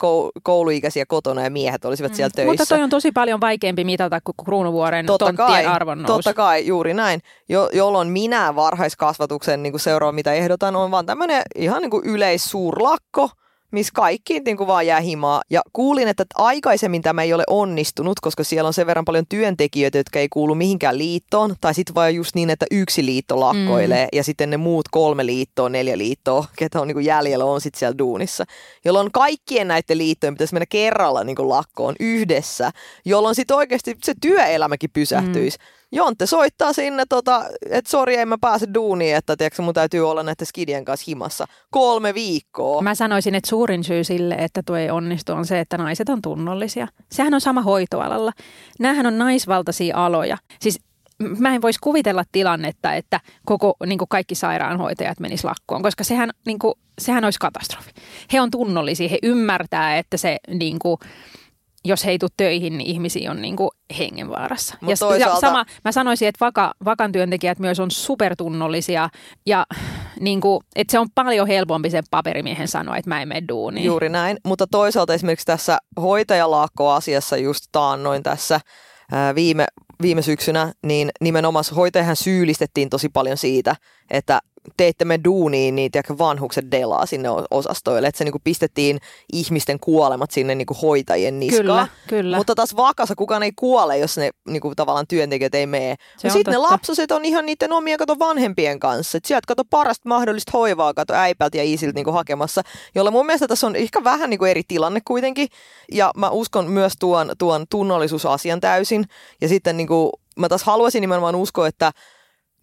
kouluikäisiä kotona ja miehet olisivat mm. siellä töissä. Mutta toi on tosi paljon vaikeampi mitata kuin kruunuvuoren totta tonttien kai, arvon nousu. Totta kai, juuri näin. Jo, jolloin minä varhaiskasvatuksen niin kuin seuraava, mitä ehdotan, on vaan tämmöinen ihan niin kuin yleissuurlakko – missä kaikki niin kuin vaan jää himaa. Ja kuulin, että aikaisemmin tämä ei ole onnistunut, koska siellä on sen verran paljon työntekijöitä, jotka ei kuulu mihinkään liittoon. Tai sitten vaan just niin, että yksi liitto lakkoilee mm. ja sitten ne muut kolme liittoa, neljä liittoa, ketä on niin kuin jäljellä, on sitten siellä duunissa. Jolloin kaikkien näiden liittojen pitäisi mennä kerralla niin kuin lakkoon yhdessä, jolloin sitten oikeasti se työelämäkin pysähtyisi. Mm. Jonte soittaa sinne, tota, että sori, en mä pääse duuniin, että tiedätkö, mun täytyy olla näiden skidien kanssa himassa kolme viikkoa. Mä sanoisin, että suurin syy sille, että tuo ei onnistu, on se, että naiset on tunnollisia. Sehän on sama hoitoalalla. Nämähän on naisvaltaisia aloja. Siis mä en voisi kuvitella tilannetta, että koko niin kuin kaikki sairaanhoitajat menis lakkoon, koska sehän, niin kuin, sehän olisi katastrofi. He on tunnollisia, he ymmärtää, että se niin kuin, jos he ei tule töihin, niin ihmisiä on niin kuin hengenvaarassa. ja, toisaalta... sama, mä sanoisin, että vaka, vakan työntekijät myös on supertunnollisia ja niin kuin, että se on paljon helpompi sen paperimiehen sanoa, että mä en mene duuniin. Juuri näin, mutta toisaalta esimerkiksi tässä hoitajalaakko-asiassa just taannoin tässä ää, viime, viime syksynä, niin nimenomaan hoitajahan syyllistettiin tosi paljon siitä, että teette me duuniin, niin tiedätkö, vanhukset delaa sinne osastoille. Että se niinku pistettiin ihmisten kuolemat sinne niinku hoitajien niskaan. Kyllä, kyllä. Mutta taas vakassa kukaan ei kuole, jos ne niinku, tavallaan työntekijät ei mene. No sitten ne lapsoset on ihan niiden omien kato vanhempien kanssa. Et sieltä kato parasta mahdollista hoivaa kato äipältä ja isiltä niinku, hakemassa. Jolla mun mielestä tässä on ehkä vähän niinku, eri tilanne kuitenkin. Ja mä uskon myös tuon, tuon tunnollisuusasian täysin. Ja sitten niinku, mä taas haluaisin nimenomaan uskoa, että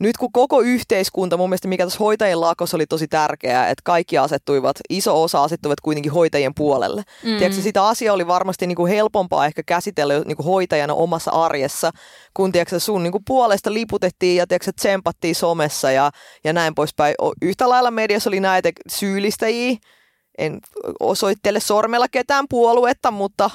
nyt kun koko yhteiskunta, mun mielestä mikä tässä hoitajien lakossa oli tosi tärkeää, että kaikki asettuivat, iso osa asettuivat kuitenkin hoitajien puolelle. Mm. Tiedätkö, sitä asiaa oli varmasti niin kuin helpompaa ehkä käsitellä niin kuin hoitajana omassa arjessa, kun tiedätkö, sun niin kuin puolesta liputettiin ja tiedätkö, tsempattiin somessa ja, ja näin poispäin. Yhtä lailla mediassa oli näitä syyllistäjiä, en osoittele sormella ketään puoluetta, mutta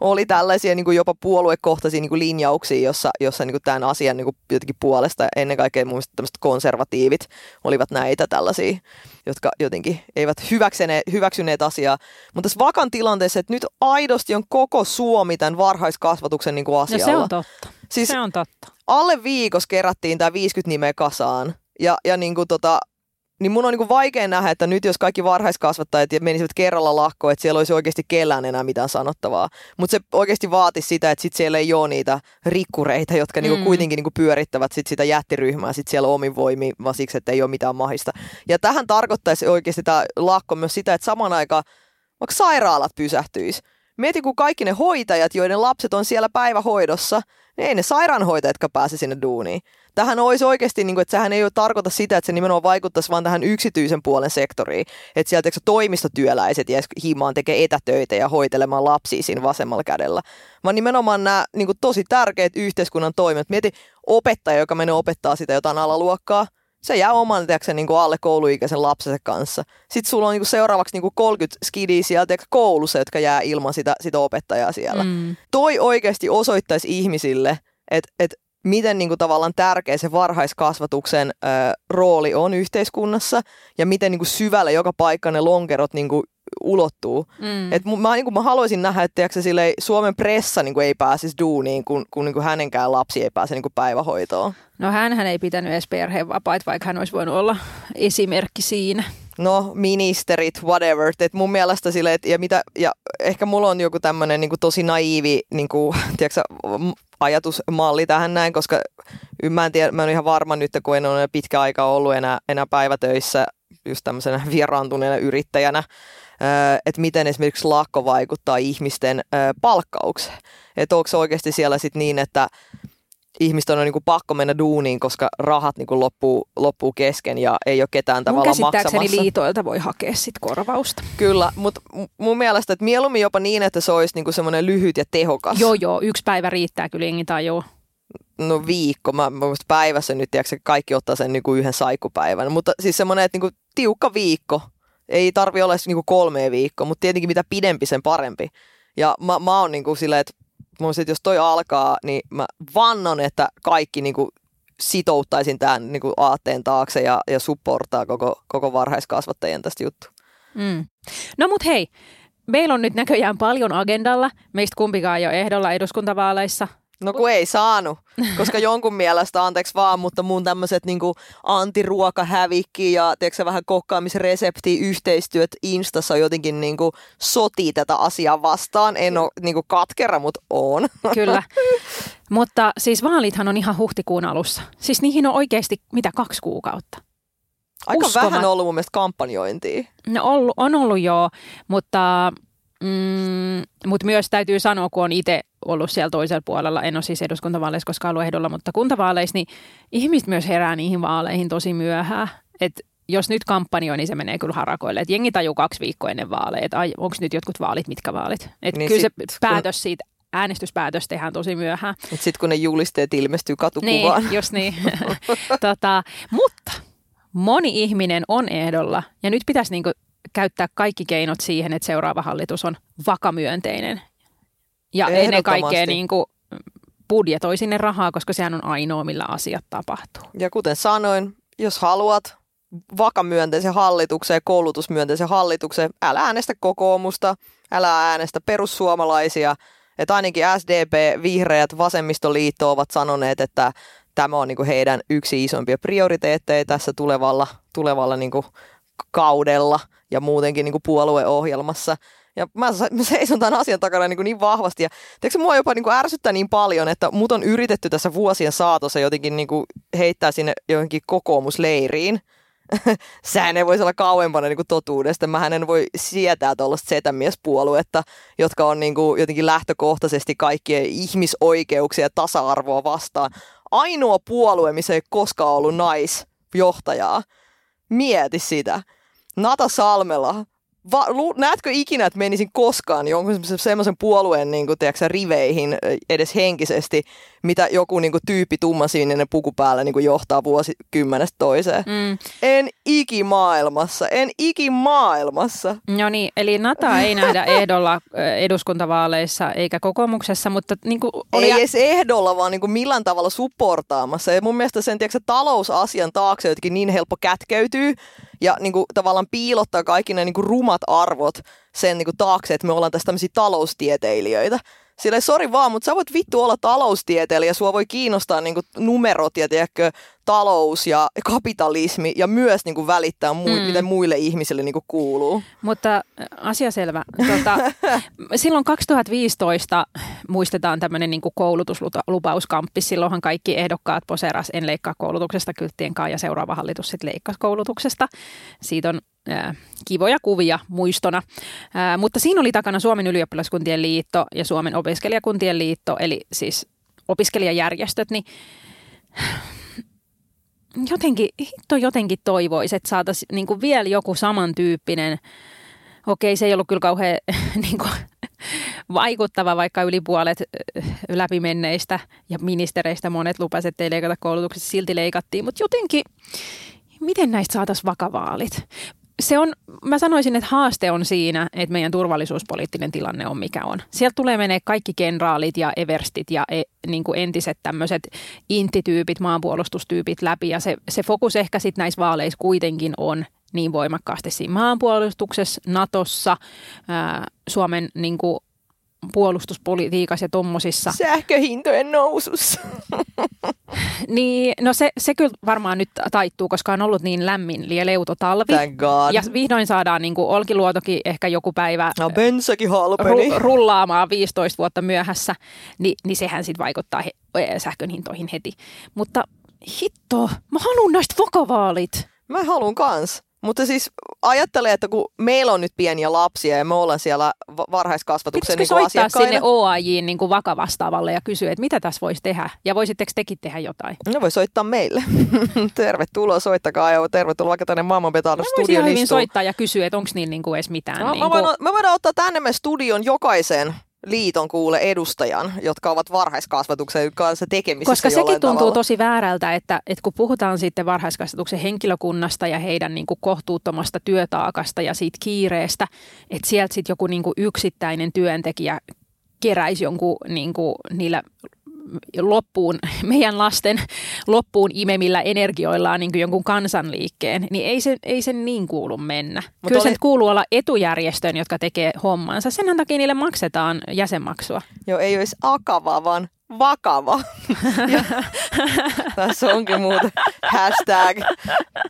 oli tällaisia niin kuin jopa puoluekohtaisia niin kuin linjauksia, jossa, jossa niin kuin tämän asian niin kuin jotenkin puolesta ennen kaikkea mun mielestä konservatiivit olivat näitä tällaisia, jotka jotenkin eivät hyväksyneet, hyväksyneet asiaa. Mutta tässä vakan tilanteessa, että nyt aidosti on koko Suomi tämän varhaiskasvatuksen niin kuin asialla. No se on totta. Siis se on totta. Alle viikossa kerättiin tämä 50 nimeä kasaan. Ja, ja niin kuin tota, niin mun on niin vaikea nähdä, että nyt jos kaikki varhaiskasvattajat menisivät kerralla lakkoon, että siellä olisi oikeasti kellään enää mitään sanottavaa. Mutta se oikeasti vaati sitä, että sit siellä ei ole niitä rikkureita, jotka niinku mm. kuitenkin niinku pyörittävät sit sitä jättiryhmää sit siellä omin voimin, vaan siksi, että ei ole mitään mahista. Ja tähän tarkoittaisi oikeasti tämä lakko myös sitä, että saman aikaan vaikka sairaalat pysähtyisi. Mieti, kun kaikki ne hoitajat, joiden lapset on siellä päivähoidossa, niin ei ne sairaanhoitajatkaan pääse sinne duuniin tähän olisi oikeasti, niin kuin, että sehän ei ole tarkoita sitä, että se nimenomaan vaikuttaisi vaan tähän yksityisen puolen sektoriin. Että sieltä eikö, toimistotyöläiset ja himaan tekee etätöitä ja hoitelemaan lapsia siinä vasemmalla kädellä. Vaan nimenomaan nämä niin kuin, tosi tärkeät yhteiskunnan toimet. Mieti opettaja, joka menee opettaa sitä jotain alaluokkaa, se jää oman tiiäksä, niin kuin alle kouluikäisen lapsensa kanssa. Sitten sulla on niin kuin seuraavaksi niin kuin 30 skidiä sieltä koulussa, jotka jää ilman sitä, sitä opettajaa siellä. Mm. Toi oikeasti osoittaisi ihmisille, että et miten niin kuin, tavallaan tärkeä se varhaiskasvatuksen ö, rooli on yhteiskunnassa ja miten niin kuin, syvälle joka paikka ne lonkerot niin kuin, ulottuu. Mm. Et mä, niin kuin, mä haluaisin nähdä, että tiiäksä, sille Suomen pressa niin kuin, ei pääsisi duuniin, kun, kun niin kuin, hänenkään lapsi ei pääse niin kuin, päivähoitoon. No hän ei pitänyt edes perheenvapaita, vaikka hän olisi voinut olla esimerkki siinä no ministerit, whatever. Et mun mielestä sille, et, ja, mitä, ja ehkä mulla on joku tämmöinen niin tosi naivi niin kuin, tiedätkö, ajatusmalli tähän näin, koska mä en, tiedä, mä en ole ihan varma nyt, kun en ole pitkä aika ollut enää, enää päivätöissä just tämmöisenä vieraantuneena yrittäjänä, että miten esimerkiksi lakko vaikuttaa ihmisten palkkaukseen. Että onko se oikeasti siellä sitten niin, että ihmisten on niin kuin pakko mennä duuniin, koska rahat niin kuin loppuu, loppuu kesken ja ei ole ketään tavallaan maksamassa. Mun liitoilta voi hakea sit korvausta. Kyllä, mutta mun mielestä että mieluummin jopa niin, että se olisi niin kuin semmoinen lyhyt ja tehokas. Joo, joo, yksi päivä riittää kyllä jengi joo. No viikko, mä, mä päivässä nyt tiedätkö, kaikki ottaa sen niin kuin yhden saikkupäivän, mutta siis semmoinen, että niin kuin tiukka viikko, ei tarvi olla niin kuin kolme viikkoa, mutta tietenkin mitä pidempi sen parempi. Ja mä, mä oon niin kuin silleen, että sit, jos toi alkaa, niin mä vannon, että kaikki niin kuin sitouttaisin tämän niin kuin aatteen taakse ja, ja supportaa koko, koko varhaiskasvattajien tästä juttu. Mm. No mut hei, meillä on nyt näköjään paljon agendalla. Meistä kumpikaan ole ehdolla eduskuntavaaleissa. No kun ei saanut, koska jonkun mielestä, anteeksi vaan, mutta mun tämmöiset niinku antiruokahävikki ja tiedätkö, vähän kokkaamisresepti yhteistyöt Instassa jotenkin niinku sotii tätä asiaa vastaan. En ole niinku katkera, mutta on. Kyllä. Mutta siis vaalithan on ihan huhtikuun alussa. Siis niihin on oikeasti mitä kaksi kuukautta. Aika Uskomat- vähän ollut mun mielestä kampanjointia. No ollut, on ollut joo, mutta, mm, mutta myös täytyy sanoa, kun on itse ollut siellä toisella puolella, en ole siis eduskuntavaaleissa koskaan ollut ehdolla, mutta kuntavaaleissa, niin ihmiset myös herää niihin vaaleihin tosi myöhään. Et jos nyt kampanjoi, niin se menee kyllä harakoille. Et jengi tajuu kaksi viikkoa ennen vaaleja, että onko nyt jotkut vaalit, mitkä vaalit. Et Niin kyllä sit, se päätös siitä, äänestyspäätös tehdään tosi myöhään. Sitten kun ne julisteet ilmestyy katukuvaan. Niin, just niin. tota, mutta moni ihminen on ehdolla ja nyt pitäisi niinku käyttää kaikki keinot siihen, että seuraava hallitus on vakamyönteinen. Ja ennen kaikkea niinku budjetoi sinne rahaa, koska sehän on ainoa, millä asiat tapahtuu. Ja kuten sanoin, jos haluat vakamyönteisen hallituksen ja koulutusmyönteisen hallituksen, älä äänestä kokoomusta, älä äänestä perussuomalaisia. Että ainakin SDP, Vihreät, Vasemmistoliitto ovat sanoneet, että tämä on niinku heidän yksi isompia prioriteetteja tässä tulevalla, tulevalla niinku kaudella ja muutenkin niinku puolueohjelmassa. Ja mä, mä seison tämän asian takana niin, niin vahvasti. Ja tiedätkö, mua jopa niin kuin ärsyttää niin paljon, että mut on yritetty tässä vuosien saatossa jotenkin niin kuin heittää sinne johonkin kokoomusleiriin. Sehän ei voisi olla kauempana niin kuin totuudesta. Mähän en voi sietää tuollaista setämiespuoluetta, jotka on niin kuin jotenkin lähtökohtaisesti kaikkien ihmisoikeuksia ja tasa-arvoa vastaan. Ainoa puolue, missä ei koskaan ollut naisjohtajaa. Mieti sitä. Nata Salmela, Va, lu, näetkö ikinä, että menisin koskaan jonkun semmoisen puolueen niin kuin, tiedätkö, riveihin edes henkisesti, mitä joku niin kuin, tyyppi tummasininen puku päällä niin kuin, johtaa vuosikymmenestä toiseen? Mm. En ikimaailmassa, en ikimaailmassa. No niin, eli Nata ei nähdä ehdolla eduskuntavaaleissa eikä kokoomuksessa, mutta niin kuin oli... Ei edes ehdolla, vaan niin kuin millään tavalla supportaamassa. Ja mun mielestä sen tiedätkö, talousasian taakse jotenkin niin helppo kätkeytyy ja niin kuin, tavallaan piilottaa kaikki ne niin kuin, rumat arvot sen niin kuin, taakse, että me ollaan tässä tämmöisiä taloustieteilijöitä. Sillä sori vaan, mutta sä voit vittu olla taloustieteilijä, sua voi kiinnostaa niinku numerot ja tiedätkö, talous ja kapitalismi ja myös niinku välittää, muu, mm. Miten muille ihmisille niinku kuuluu. Mutta ä, asia selvä. Tota, silloin 2015 muistetaan tämmöinen niin koulutuslupauskamppi. Silloinhan kaikki ehdokkaat poseras en leikkaa koulutuksesta kylttien kanssa ja seuraava hallitus sitten leikkasi koulutuksesta. Siitä on kivoja kuvia muistona. Mutta siinä oli takana Suomen ylioppilaskuntien liitto ja Suomen opiskelijakuntien liitto, eli siis opiskelijajärjestöt, niin jotenkin, hitto jotenkin toivoisi, että saataisiin niin kuin vielä joku samantyyppinen, okei se ei ollut kyllä kauhean niin kuin, vaikuttava, vaikka yli puolet läpimenneistä ja ministereistä monet lupasivat, että ei leikata koulutuksessa, silti leikattiin, mutta jotenkin, miten näistä saataisiin vakavaalit? Se on, mä sanoisin, että haaste on siinä, että meidän turvallisuuspoliittinen tilanne on mikä on. Sieltä tulee menee kaikki kenraalit ja everstit ja e, niin kuin entiset tämmöiset intityypit, maanpuolustustyypit läpi ja se, se fokus ehkä sitten näissä vaaleissa kuitenkin on niin voimakkaasti siinä maanpuolustuksessa, Natossa, ää, Suomen niin kuin puolustuspolitiikassa ja tommosissa. Sähköhintojen nousussa. Niin, no se, se kyllä varmaan nyt taittuu, koska on ollut niin lämmin lieleuto talvi. Thank God. Ja vihdoin saadaan niin kuin Olkiluotokin ehkä joku päivä No bensakin halpeni. ru- rullaamaan 15 vuotta myöhässä, niin, niin sehän sitten vaikuttaa he, sähkön hintoihin heti. Mutta hitto, mä haluan näistä vokavaalit. Mä haluan kans. Mutta siis ajattele, että kun meillä on nyt pieniä lapsia ja me ollaan siellä va- varhaiskasvatuksen Pitäisikö niin soittaa sinne OAJin niin kuin vakavastaavalle ja kysyä, että mitä tässä voisi tehdä? Ja voisitteko tekin tehdä jotain? Ne voi soittaa meille. tervetuloa, soittakaa ja tervetuloa vaikka tänne Maailman Mä voisin ihan studion hyvin istuun. soittaa ja kysyä, että onko niillä niin kuin edes mitään. No, niin kuin... mä voidaan ottaa tänne meidän studion jokaisen liiton kuule edustajan, jotka ovat varhaiskasvatuksen kanssa tekemisissä Koska sekin tuntuu tavalla. tosi väärältä, että, että kun puhutaan sitten varhaiskasvatuksen henkilökunnasta ja heidän niin kuin kohtuuttomasta työtaakasta ja siitä kiireestä, että sieltä sitten joku niin kuin yksittäinen työntekijä keräisi jonkun niin kuin niillä loppuun, meidän lasten loppuun imemillä energioillaan niin jonkun kansanliikkeen, niin ei se, ei se niin kuulu mennä. Mut Kyllä oli... se kuuluu olla etujärjestöön, jotka tekee hommansa. Sen takia niille maksetaan jäsenmaksua. Joo, ei olisi akava, vaan vakava. ja, tässä onkin muuten hashtag.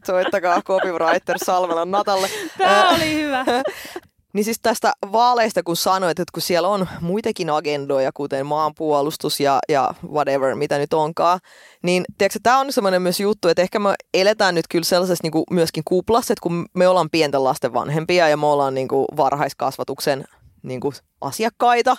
Soittakaa copywriter Salmelan Natalle. Tämä oli hyvä. Niin siis tästä vaaleista, kun sanoit, että kun siellä on muitakin agendoja, kuten maanpuolustus ja, ja whatever, mitä nyt onkaan, niin tiedätkö, tämä on semmoinen myös juttu, että ehkä me eletään nyt kyllä sellaisessa niin kuin myöskin kuplassa, että kun me ollaan pienten lasten vanhempia ja me ollaan niin kuin varhaiskasvatuksen niin kuin asiakkaita,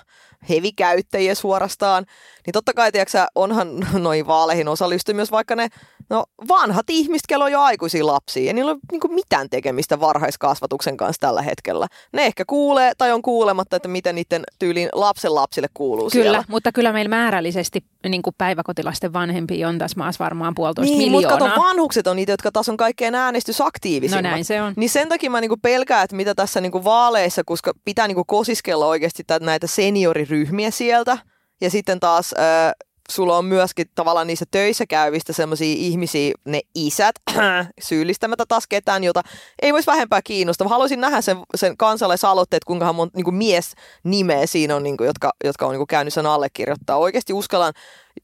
hevikäyttäjiä suorastaan, niin totta kai, tiedätkö, onhan noihin vaaleihin osallistu myös vaikka ne no, vanhat ihmiset, kello on jo aikuisia lapsia, ja niillä on niin kuin mitään tekemistä varhaiskasvatuksen kanssa tällä hetkellä. Ne ehkä kuulee tai on kuulematta, että miten niiden tyylin lapsen lapsille kuuluu Kyllä, siellä. mutta kyllä meillä määrällisesti niin kuin päiväkotilasten vanhempia on tässä maassa varmaan puolitoista niin, miljoonaa. mutta kato, vanhukset on niitä, jotka taas on kaikkein äänestysaktiivisimmat. No näin se on. Niin sen takia mä niinku pelkään, että mitä tässä niinku vaaleissa, koska pitää niinku kosiskella oikeasti näitä senioriryhmiä sieltä, ja sitten taas äh, sulla on myöskin tavallaan niissä töissä käyvistä sellaisia ihmisiä, ne isät, syyllistämättä taas ketään, jota ei voisi vähempää kiinnostaa. Haluaisin nähdä sen, sen kansalaisaloitteet, kuinka mon niin kuin mies nimeä siinä on, niin kuin, jotka, jotka on niin kuin käynyt sen allekirjoittaa. Oikeasti uskallan,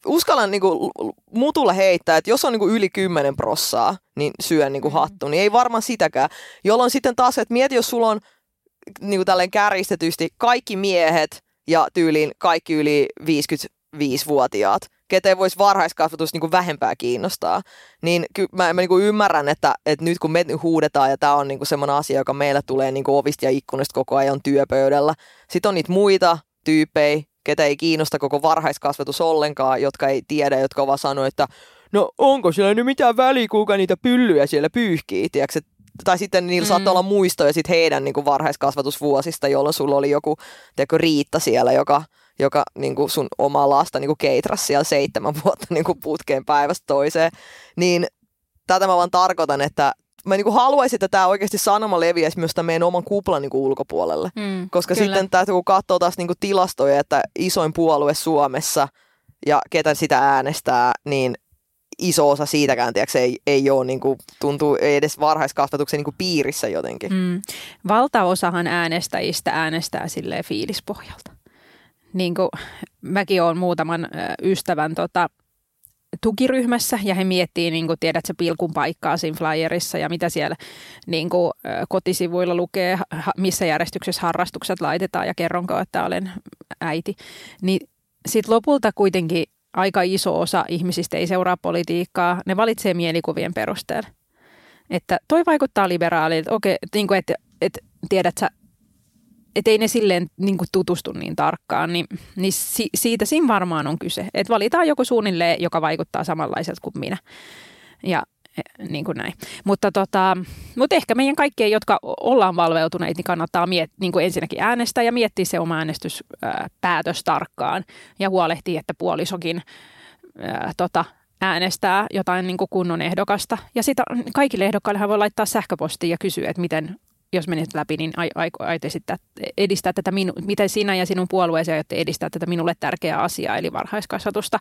uskallan niin kuin, mutulla heittää, että jos on niin kuin yli 10 prossaa, niin syön niin kuin hattu, niin ei varmaan sitäkään. Jolloin sitten taas, että mieti, jos sulla on niin kuin tälleen kärjistetysti kaikki miehet ja tyyliin kaikki yli 50 viisivuotiaat, ketä ei voisi varhaiskasvatus niin kuin vähempää kiinnostaa. Niin mä, mä niin kuin ymmärrän, että, että nyt kun me huudetaan ja tämä on niin kuin semmoinen asia, joka meillä tulee niin kuin ovista ja ikkunasta koko ajan työpöydällä. Sitten on niitä muita tyyppejä, ketä ei kiinnosta koko varhaiskasvatus ollenkaan, jotka ei tiedä, jotka vaan sanoo, että no onko siellä nyt mitään väliä, kuinka niitä pyllyjä siellä pyyhkii, tiedätkö, tai sitten niillä mm. saattaa olla muistoja sit heidän niin kuin varhaiskasvatusvuosista, jolloin sulla oli joku tiedätkö, Riitta siellä, joka joka niin kuin sun omaa lasta niin kuin keitras siellä seitsemän vuotta niin kuin putkeen päivästä toiseen, niin tätä mä vaan tarkoitan, että mä niin kuin haluaisin, että tämä oikeasti sanoma leviäisi myös tämän meidän oman kuplan niin kuin ulkopuolelle. Mm, Koska kyllä. sitten tämä, kun katsoo taas niin kuin tilastoja, että isoin puolue Suomessa ja ketä sitä äänestää, niin iso osa siitäkään, tiiäks, ei, ei ole, niin kuin, tuntuu ei edes varhaiskasvatuksen niin kuin piirissä jotenkin. Mm. Valtaosahan äänestäjistä äänestää silleen fiilispohjalta niin kuin mäkin olen muutaman ystävän tota, tukiryhmässä ja he miettii, niin kuin tiedät se pilkun paikkaa siinä flyerissa ja mitä siellä niin kuin, kotisivuilla lukee, missä järjestyksessä harrastukset laitetaan ja kerronko, että olen äiti. Niin sitten lopulta kuitenkin aika iso osa ihmisistä ei seuraa politiikkaa, ne valitsee mielikuvien perusteella. Että toi vaikuttaa liberaalilta, okei, niin kuin, että, että tiedät sä, et ei ne silleen niin kuin tutustu niin tarkkaan, niin, niin si, siitä siinä varmaan on kyse. Että valitaan joku suunnilleen, joka vaikuttaa samanlaiselta kuin minä. Ja niin kuin näin. Mutta, tota, mutta ehkä meidän kaikkien, jotka ollaan valveutuneita, niin kannattaa miet, niin kuin ensinnäkin äänestää ja miettiä se oma äänestyspäätös tarkkaan ja huolehtia, että puolisokin ää, tota, äänestää jotain niin kuin kunnon ehdokasta. Ja sitä kaikille ehdokkaille voi laittaa sähköpostia ja kysyä, että miten jos menit läpi, niin aiot esittää, edistää tätä, minu, miten sinä ja sinun puolueesi aiotte edistää tätä minulle tärkeää asiaa, eli varhaiskasvatusta.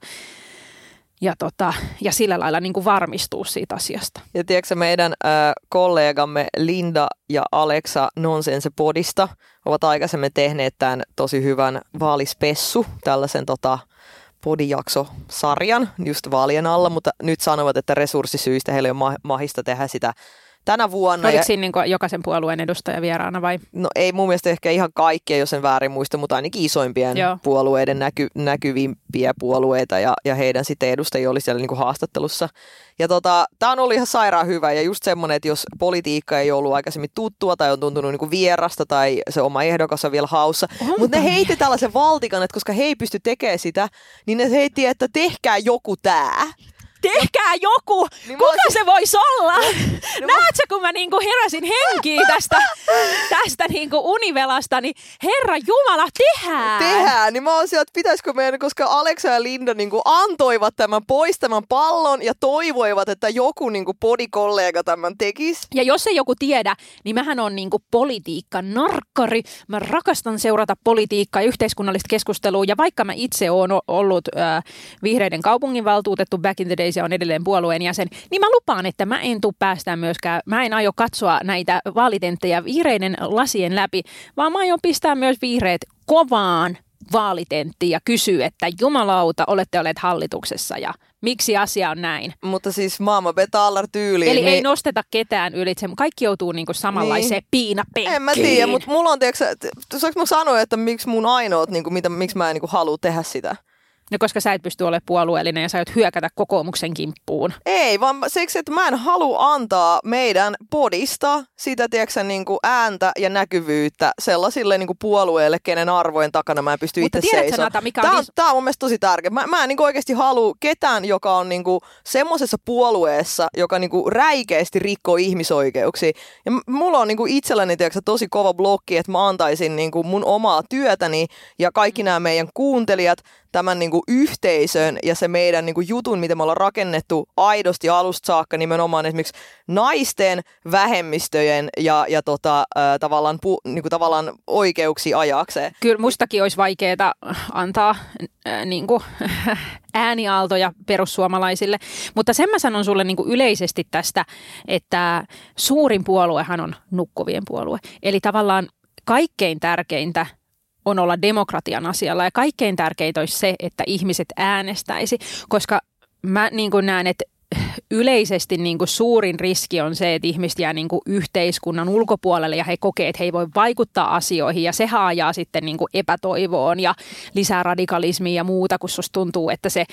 Ja, tota, ja sillä lailla niin kuin varmistuu siitä asiasta. Ja tiedätkö meidän äh, kollegamme Linda ja Alexa Nonsense Podista ovat aikaisemmin tehneet tämän tosi hyvän vaalispessu, tällaisen tota, podijakso-sarjan just vaalien alla, mutta nyt sanovat, että resurssisyistä heillä ei ole mahista tehdä sitä tänä vuonna. Oliko ja... siinä niin jokaisen puolueen edustaja vieraana vai? No ei mun mielestä ehkä ihan kaikkia, jos en väärin muista, mutta ainakin isoimpien Joo. puolueiden näky, näkyvimpiä puolueita ja, ja heidän sitten edustajia oli siellä niin haastattelussa. Ja tota, tämä on ollut ihan sairaan hyvä ja just semmoinen, että jos politiikka ei ollut aikaisemmin tuttua tai on tuntunut niin vierasta tai se oma ehdokas on vielä haussa, mutta ne heitti tällaisen valtikan, että koska he ei pysty tekemään sitä, niin ne heitti, että tehkää joku tää. Tehkää joku, Niin kuka olisin- se voisi olla? mä- Näetkö, kun mä niinku heräsin henkiin tästä, tästä niinku univelasta, niin Herra Jumala, tehdään! tehdään, niin mä oon sieltä, että pitäisikö meidän, koska Aleksa ja Linda niin kuin antoivat tämän pois tämän pallon ja toivoivat, että joku niin kuin podikollega tämän tekisi. Ja jos ei joku tiedä, niin mähän on niinku politiikka narkkari. Mä rakastan seurata politiikkaa ja yhteiskunnallista keskustelua. Ja vaikka mä itse oon ollut äh, vihreiden kaupunginvaltuutettu back in the days ja on edelleen puolueen jäsen, niin mä lupaan, että mä en tuu päästään myöskään, mä en aio katsoa näitä vaalitenttejä vihreiden lasien läpi, vaan mä aion pistää myös vihreät kovaan vaalitenttiin ja kysyä, että jumalauta, olette olleet hallituksessa ja miksi asia on näin. Mutta siis maailma betalar tyyliin. Eli niin... ei nosteta ketään ylitse. Kaikki joutuu niinku samanlaiseen niin. piinapenkkiin. En mä tiedä, mutta mulla on, tiedätkö, saanko mä sanoa, että miksi mun ainoat, niin kuin, mitä, miksi mä en niin kuin, halua tehdä sitä? No koska sä et pysty olemaan puolueellinen ja sä aiot hyökätä kokoomuksen kimppuun. Ei, vaan siksi, että mä en halua antaa meidän podista sitä, tiedätkö, niin kuin ääntä ja näkyvyyttä sellaisille niin kuin puolueille, kenen arvojen takana mä en pysty Mutta itse seisomaan. Nata, mikä on Tämä on, is- tää on mun mielestä tosi tärkeä. Mä, mä en niin kuin oikeasti halua ketään, joka on niin kuin semmoisessa puolueessa, joka niin kuin räikeästi rikkoo ihmisoikeuksia. Ja mulla on niin kuin itselläni tiedätkö, tosi kova blokki, että mä antaisin niin kuin mun omaa työtäni ja kaikki nämä meidän kuuntelijat tämän niin kuin yhteisön ja se meidän niin kuin jutun, mitä me ollaan rakennettu aidosti alusta saakka nimenomaan esimerkiksi naisten, vähemmistöjen ja, ja tota, äh, tavallaan, pu, niin kuin tavallaan oikeuksia ajakseen. Kyllä mustakin olisi vaikeaa antaa äh, niinku, ääniaaltoja perussuomalaisille. Mutta sen mä sanon sulle niinku yleisesti tästä, että suurin puoluehan on nukkuvien puolue. Eli tavallaan kaikkein tärkeintä on olla demokratian asialla. Ja kaikkein tärkeintä olisi se, että ihmiset äänestäisi, koska mä niin kuin näen, että yleisesti niin kuin suurin riski on se, että ihmiset jää niin kuin yhteiskunnan ulkopuolelle ja he kokee, että he ei voi vaikuttaa asioihin ja se haajaa sitten niin kuin epätoivoon ja lisää radikalismia ja muuta, kun susta tuntuu, että se,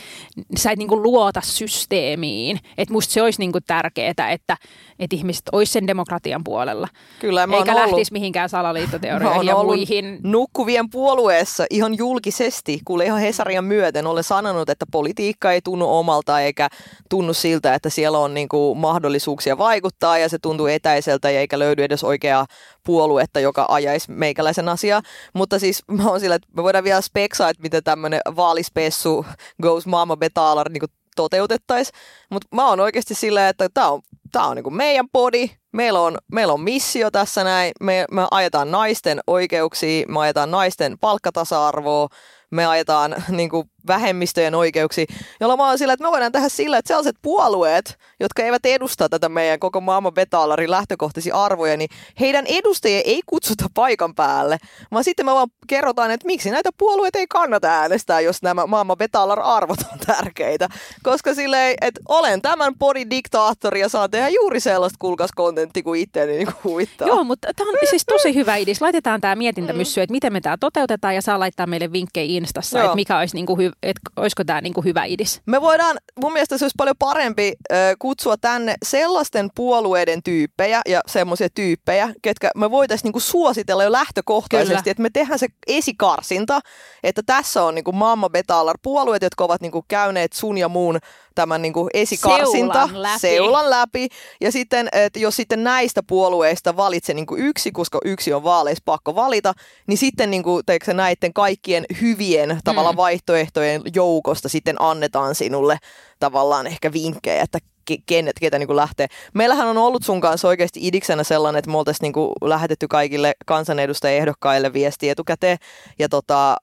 sä et niin kuin luota systeemiin. Että musta se olisi niin kuin tärkeää, että, että ihmiset olisi sen demokratian puolella. Kyllä, mä Eikä ollut- lähtisi mihinkään salaliittoteorioihin ja muihin. nukkuvien puolueessa ihan julkisesti, kuule ihan Hesaria myöten, olen sanonut, että politiikka ei tunnu omalta eikä tunnu siltä, että siellä on niinku mahdollisuuksia vaikuttaa ja se tuntuu etäiseltä ja eikä löydy edes oikeaa puoluetta, joka ajaisi meikäläisen asiaa. Mutta siis mä oon sillä, että me voidaan vielä speksaa, että miten tämmöinen vaalispessu goes mama betalar niinku toteutettaisiin. Mutta mä oon oikeasti sillä, että tämä on, tää on niinku meidän podi, meillä on, meillä on missio tässä näin, me, me ajetaan naisten oikeuksia, me ajetaan naisten palkkatasa-arvoa, me ajetaan niin kuin, vähemmistöjen oikeuksia, jolla mä oon sillä, että me voidaan tehdä sillä, että sellaiset puolueet, jotka eivät edusta tätä meidän koko maailman betaalarin lähtökohtaisia arvoja, niin heidän edustajia ei kutsuta paikan päälle, vaan sitten me vaan kerrotaan, että miksi näitä puolueita ei kannata äänestää, jos nämä maailman betaalar arvot on tärkeitä. Koska silleen, että olen tämän podin diktaattori ja saan tehdä juuri sellaista kulkas kontenttia kuin itseäni niin kuin huvittaa. Joo, mutta tämä on siis tosi hyvä idis. Laitetaan tämä mietintämyssy, että miten me tämä toteutetaan ja saa laittaa meille vinkkejä Instassa, Joo. että mikä olisi niinku hy- että olisiko tämä niinku hyvä idis. Me voidaan, mun mielestä se olisi paljon parempi ö, kutsua tänne sellaisten puolueiden tyyppejä ja semmoisia tyyppejä, ketkä me voitaisiin niinku suositella jo lähtökohtaisesti, Kyllä. että me tehdään se esikarsinta, että tässä on niinku Mamma Betalar puolueet, jotka ovat niinku käyneet sun ja muun tämän niinku esikarsinta Seulan läpi. seulan läpi. Ja sitten, että jos sitten näistä puolueista valitse niinku yksi, koska yksi on vaaleissa pakko valita, niin sitten niinku, teikö, näiden kaikkien hyvien tavallaan Mm. vaihtoehtojen joukosta sitten annetaan sinulle tavallaan ehkä vinkkejä, että ke- kenet, ketä niin lähtee. Meillähän on ollut sun kanssa oikeasti idiksenä sellainen, että me oltaisiin niin lähetetty kaikille kansanedustajaehdokkaille viesti etukäteen ja tota,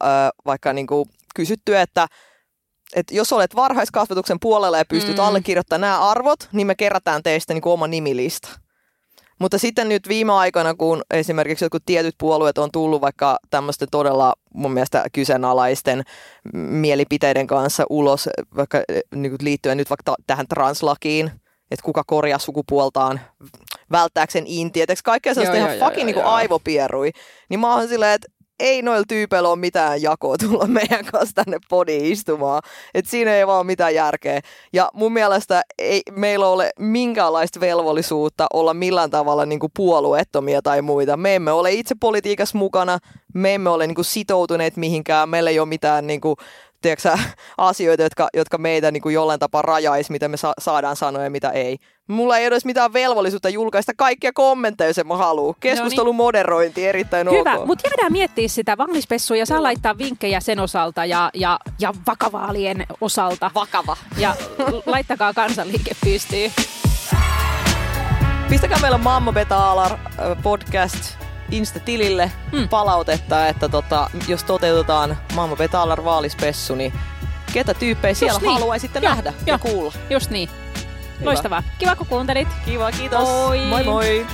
vaikka niin kuin kysytty, että että jos olet varhaiskasvatuksen puolella ja pystyt Mm. allekirjoittamaan nämä arvot, niin me kerätään teistä niin kuin oma nimilista. Mutta sitten nyt viime aikoina, kun esimerkiksi jotkut tietyt puolueet on tullut vaikka tämmöisten todella mun mielestä kyseenalaisten mielipiteiden kanssa ulos, vaikka niin liittyen nyt vaikka tähän translakiin, että kuka korjaa sukupuoltaan välttääkseen intiä, kaikkea sellaista Joo, ihan joo, fucking joo, niin kuin joo. aivopierui, niin mä oon silleen, että ei noilla tyypeillä ole mitään jakoa tulla meidän kanssa tänne podiin istumaan. Et siinä ei vaan mitään järkeä. Ja mun mielestä ei meillä ole minkäänlaista velvollisuutta olla millään tavalla niin kuin puolueettomia tai muita. Me emme ole itse politiikassa mukana, me emme ole niin kuin sitoutuneet mihinkään, meillä ei ole mitään niin kuin tiedätkö, asioita, jotka, jotka meitä niin kuin jollain tapaa rajaisi, mitä me sa- saadaan sanoa ja mitä ei. Mulla ei ole edes mitään velvollisuutta julkaista kaikkia kommentteja, jos en mä halua. Keskustelun No niin. moderointi erittäin Hyvä, ok. mutta jäädään miettiä sitä valmispessua ja saa laittaa vinkkejä sen osalta ja, ja, ja vakavaalien osalta. Vakava. Ja laittakaa kansanliike pystyyn. Pistäkää meillä Mamma Betaalar äh, podcast Insta-tilille Mm. palautetta, että tota, jos toteutetaan Mamma Betaalar vaalispessu, niin ketä tyyppejä siellä niin. haluaisitte Joo, nähdä ja joo. kuulla. Just niin. Hyvä. Loistavaa. Kiva kun kuuntelit. Kiva, kiitos. Moi. Moi moi.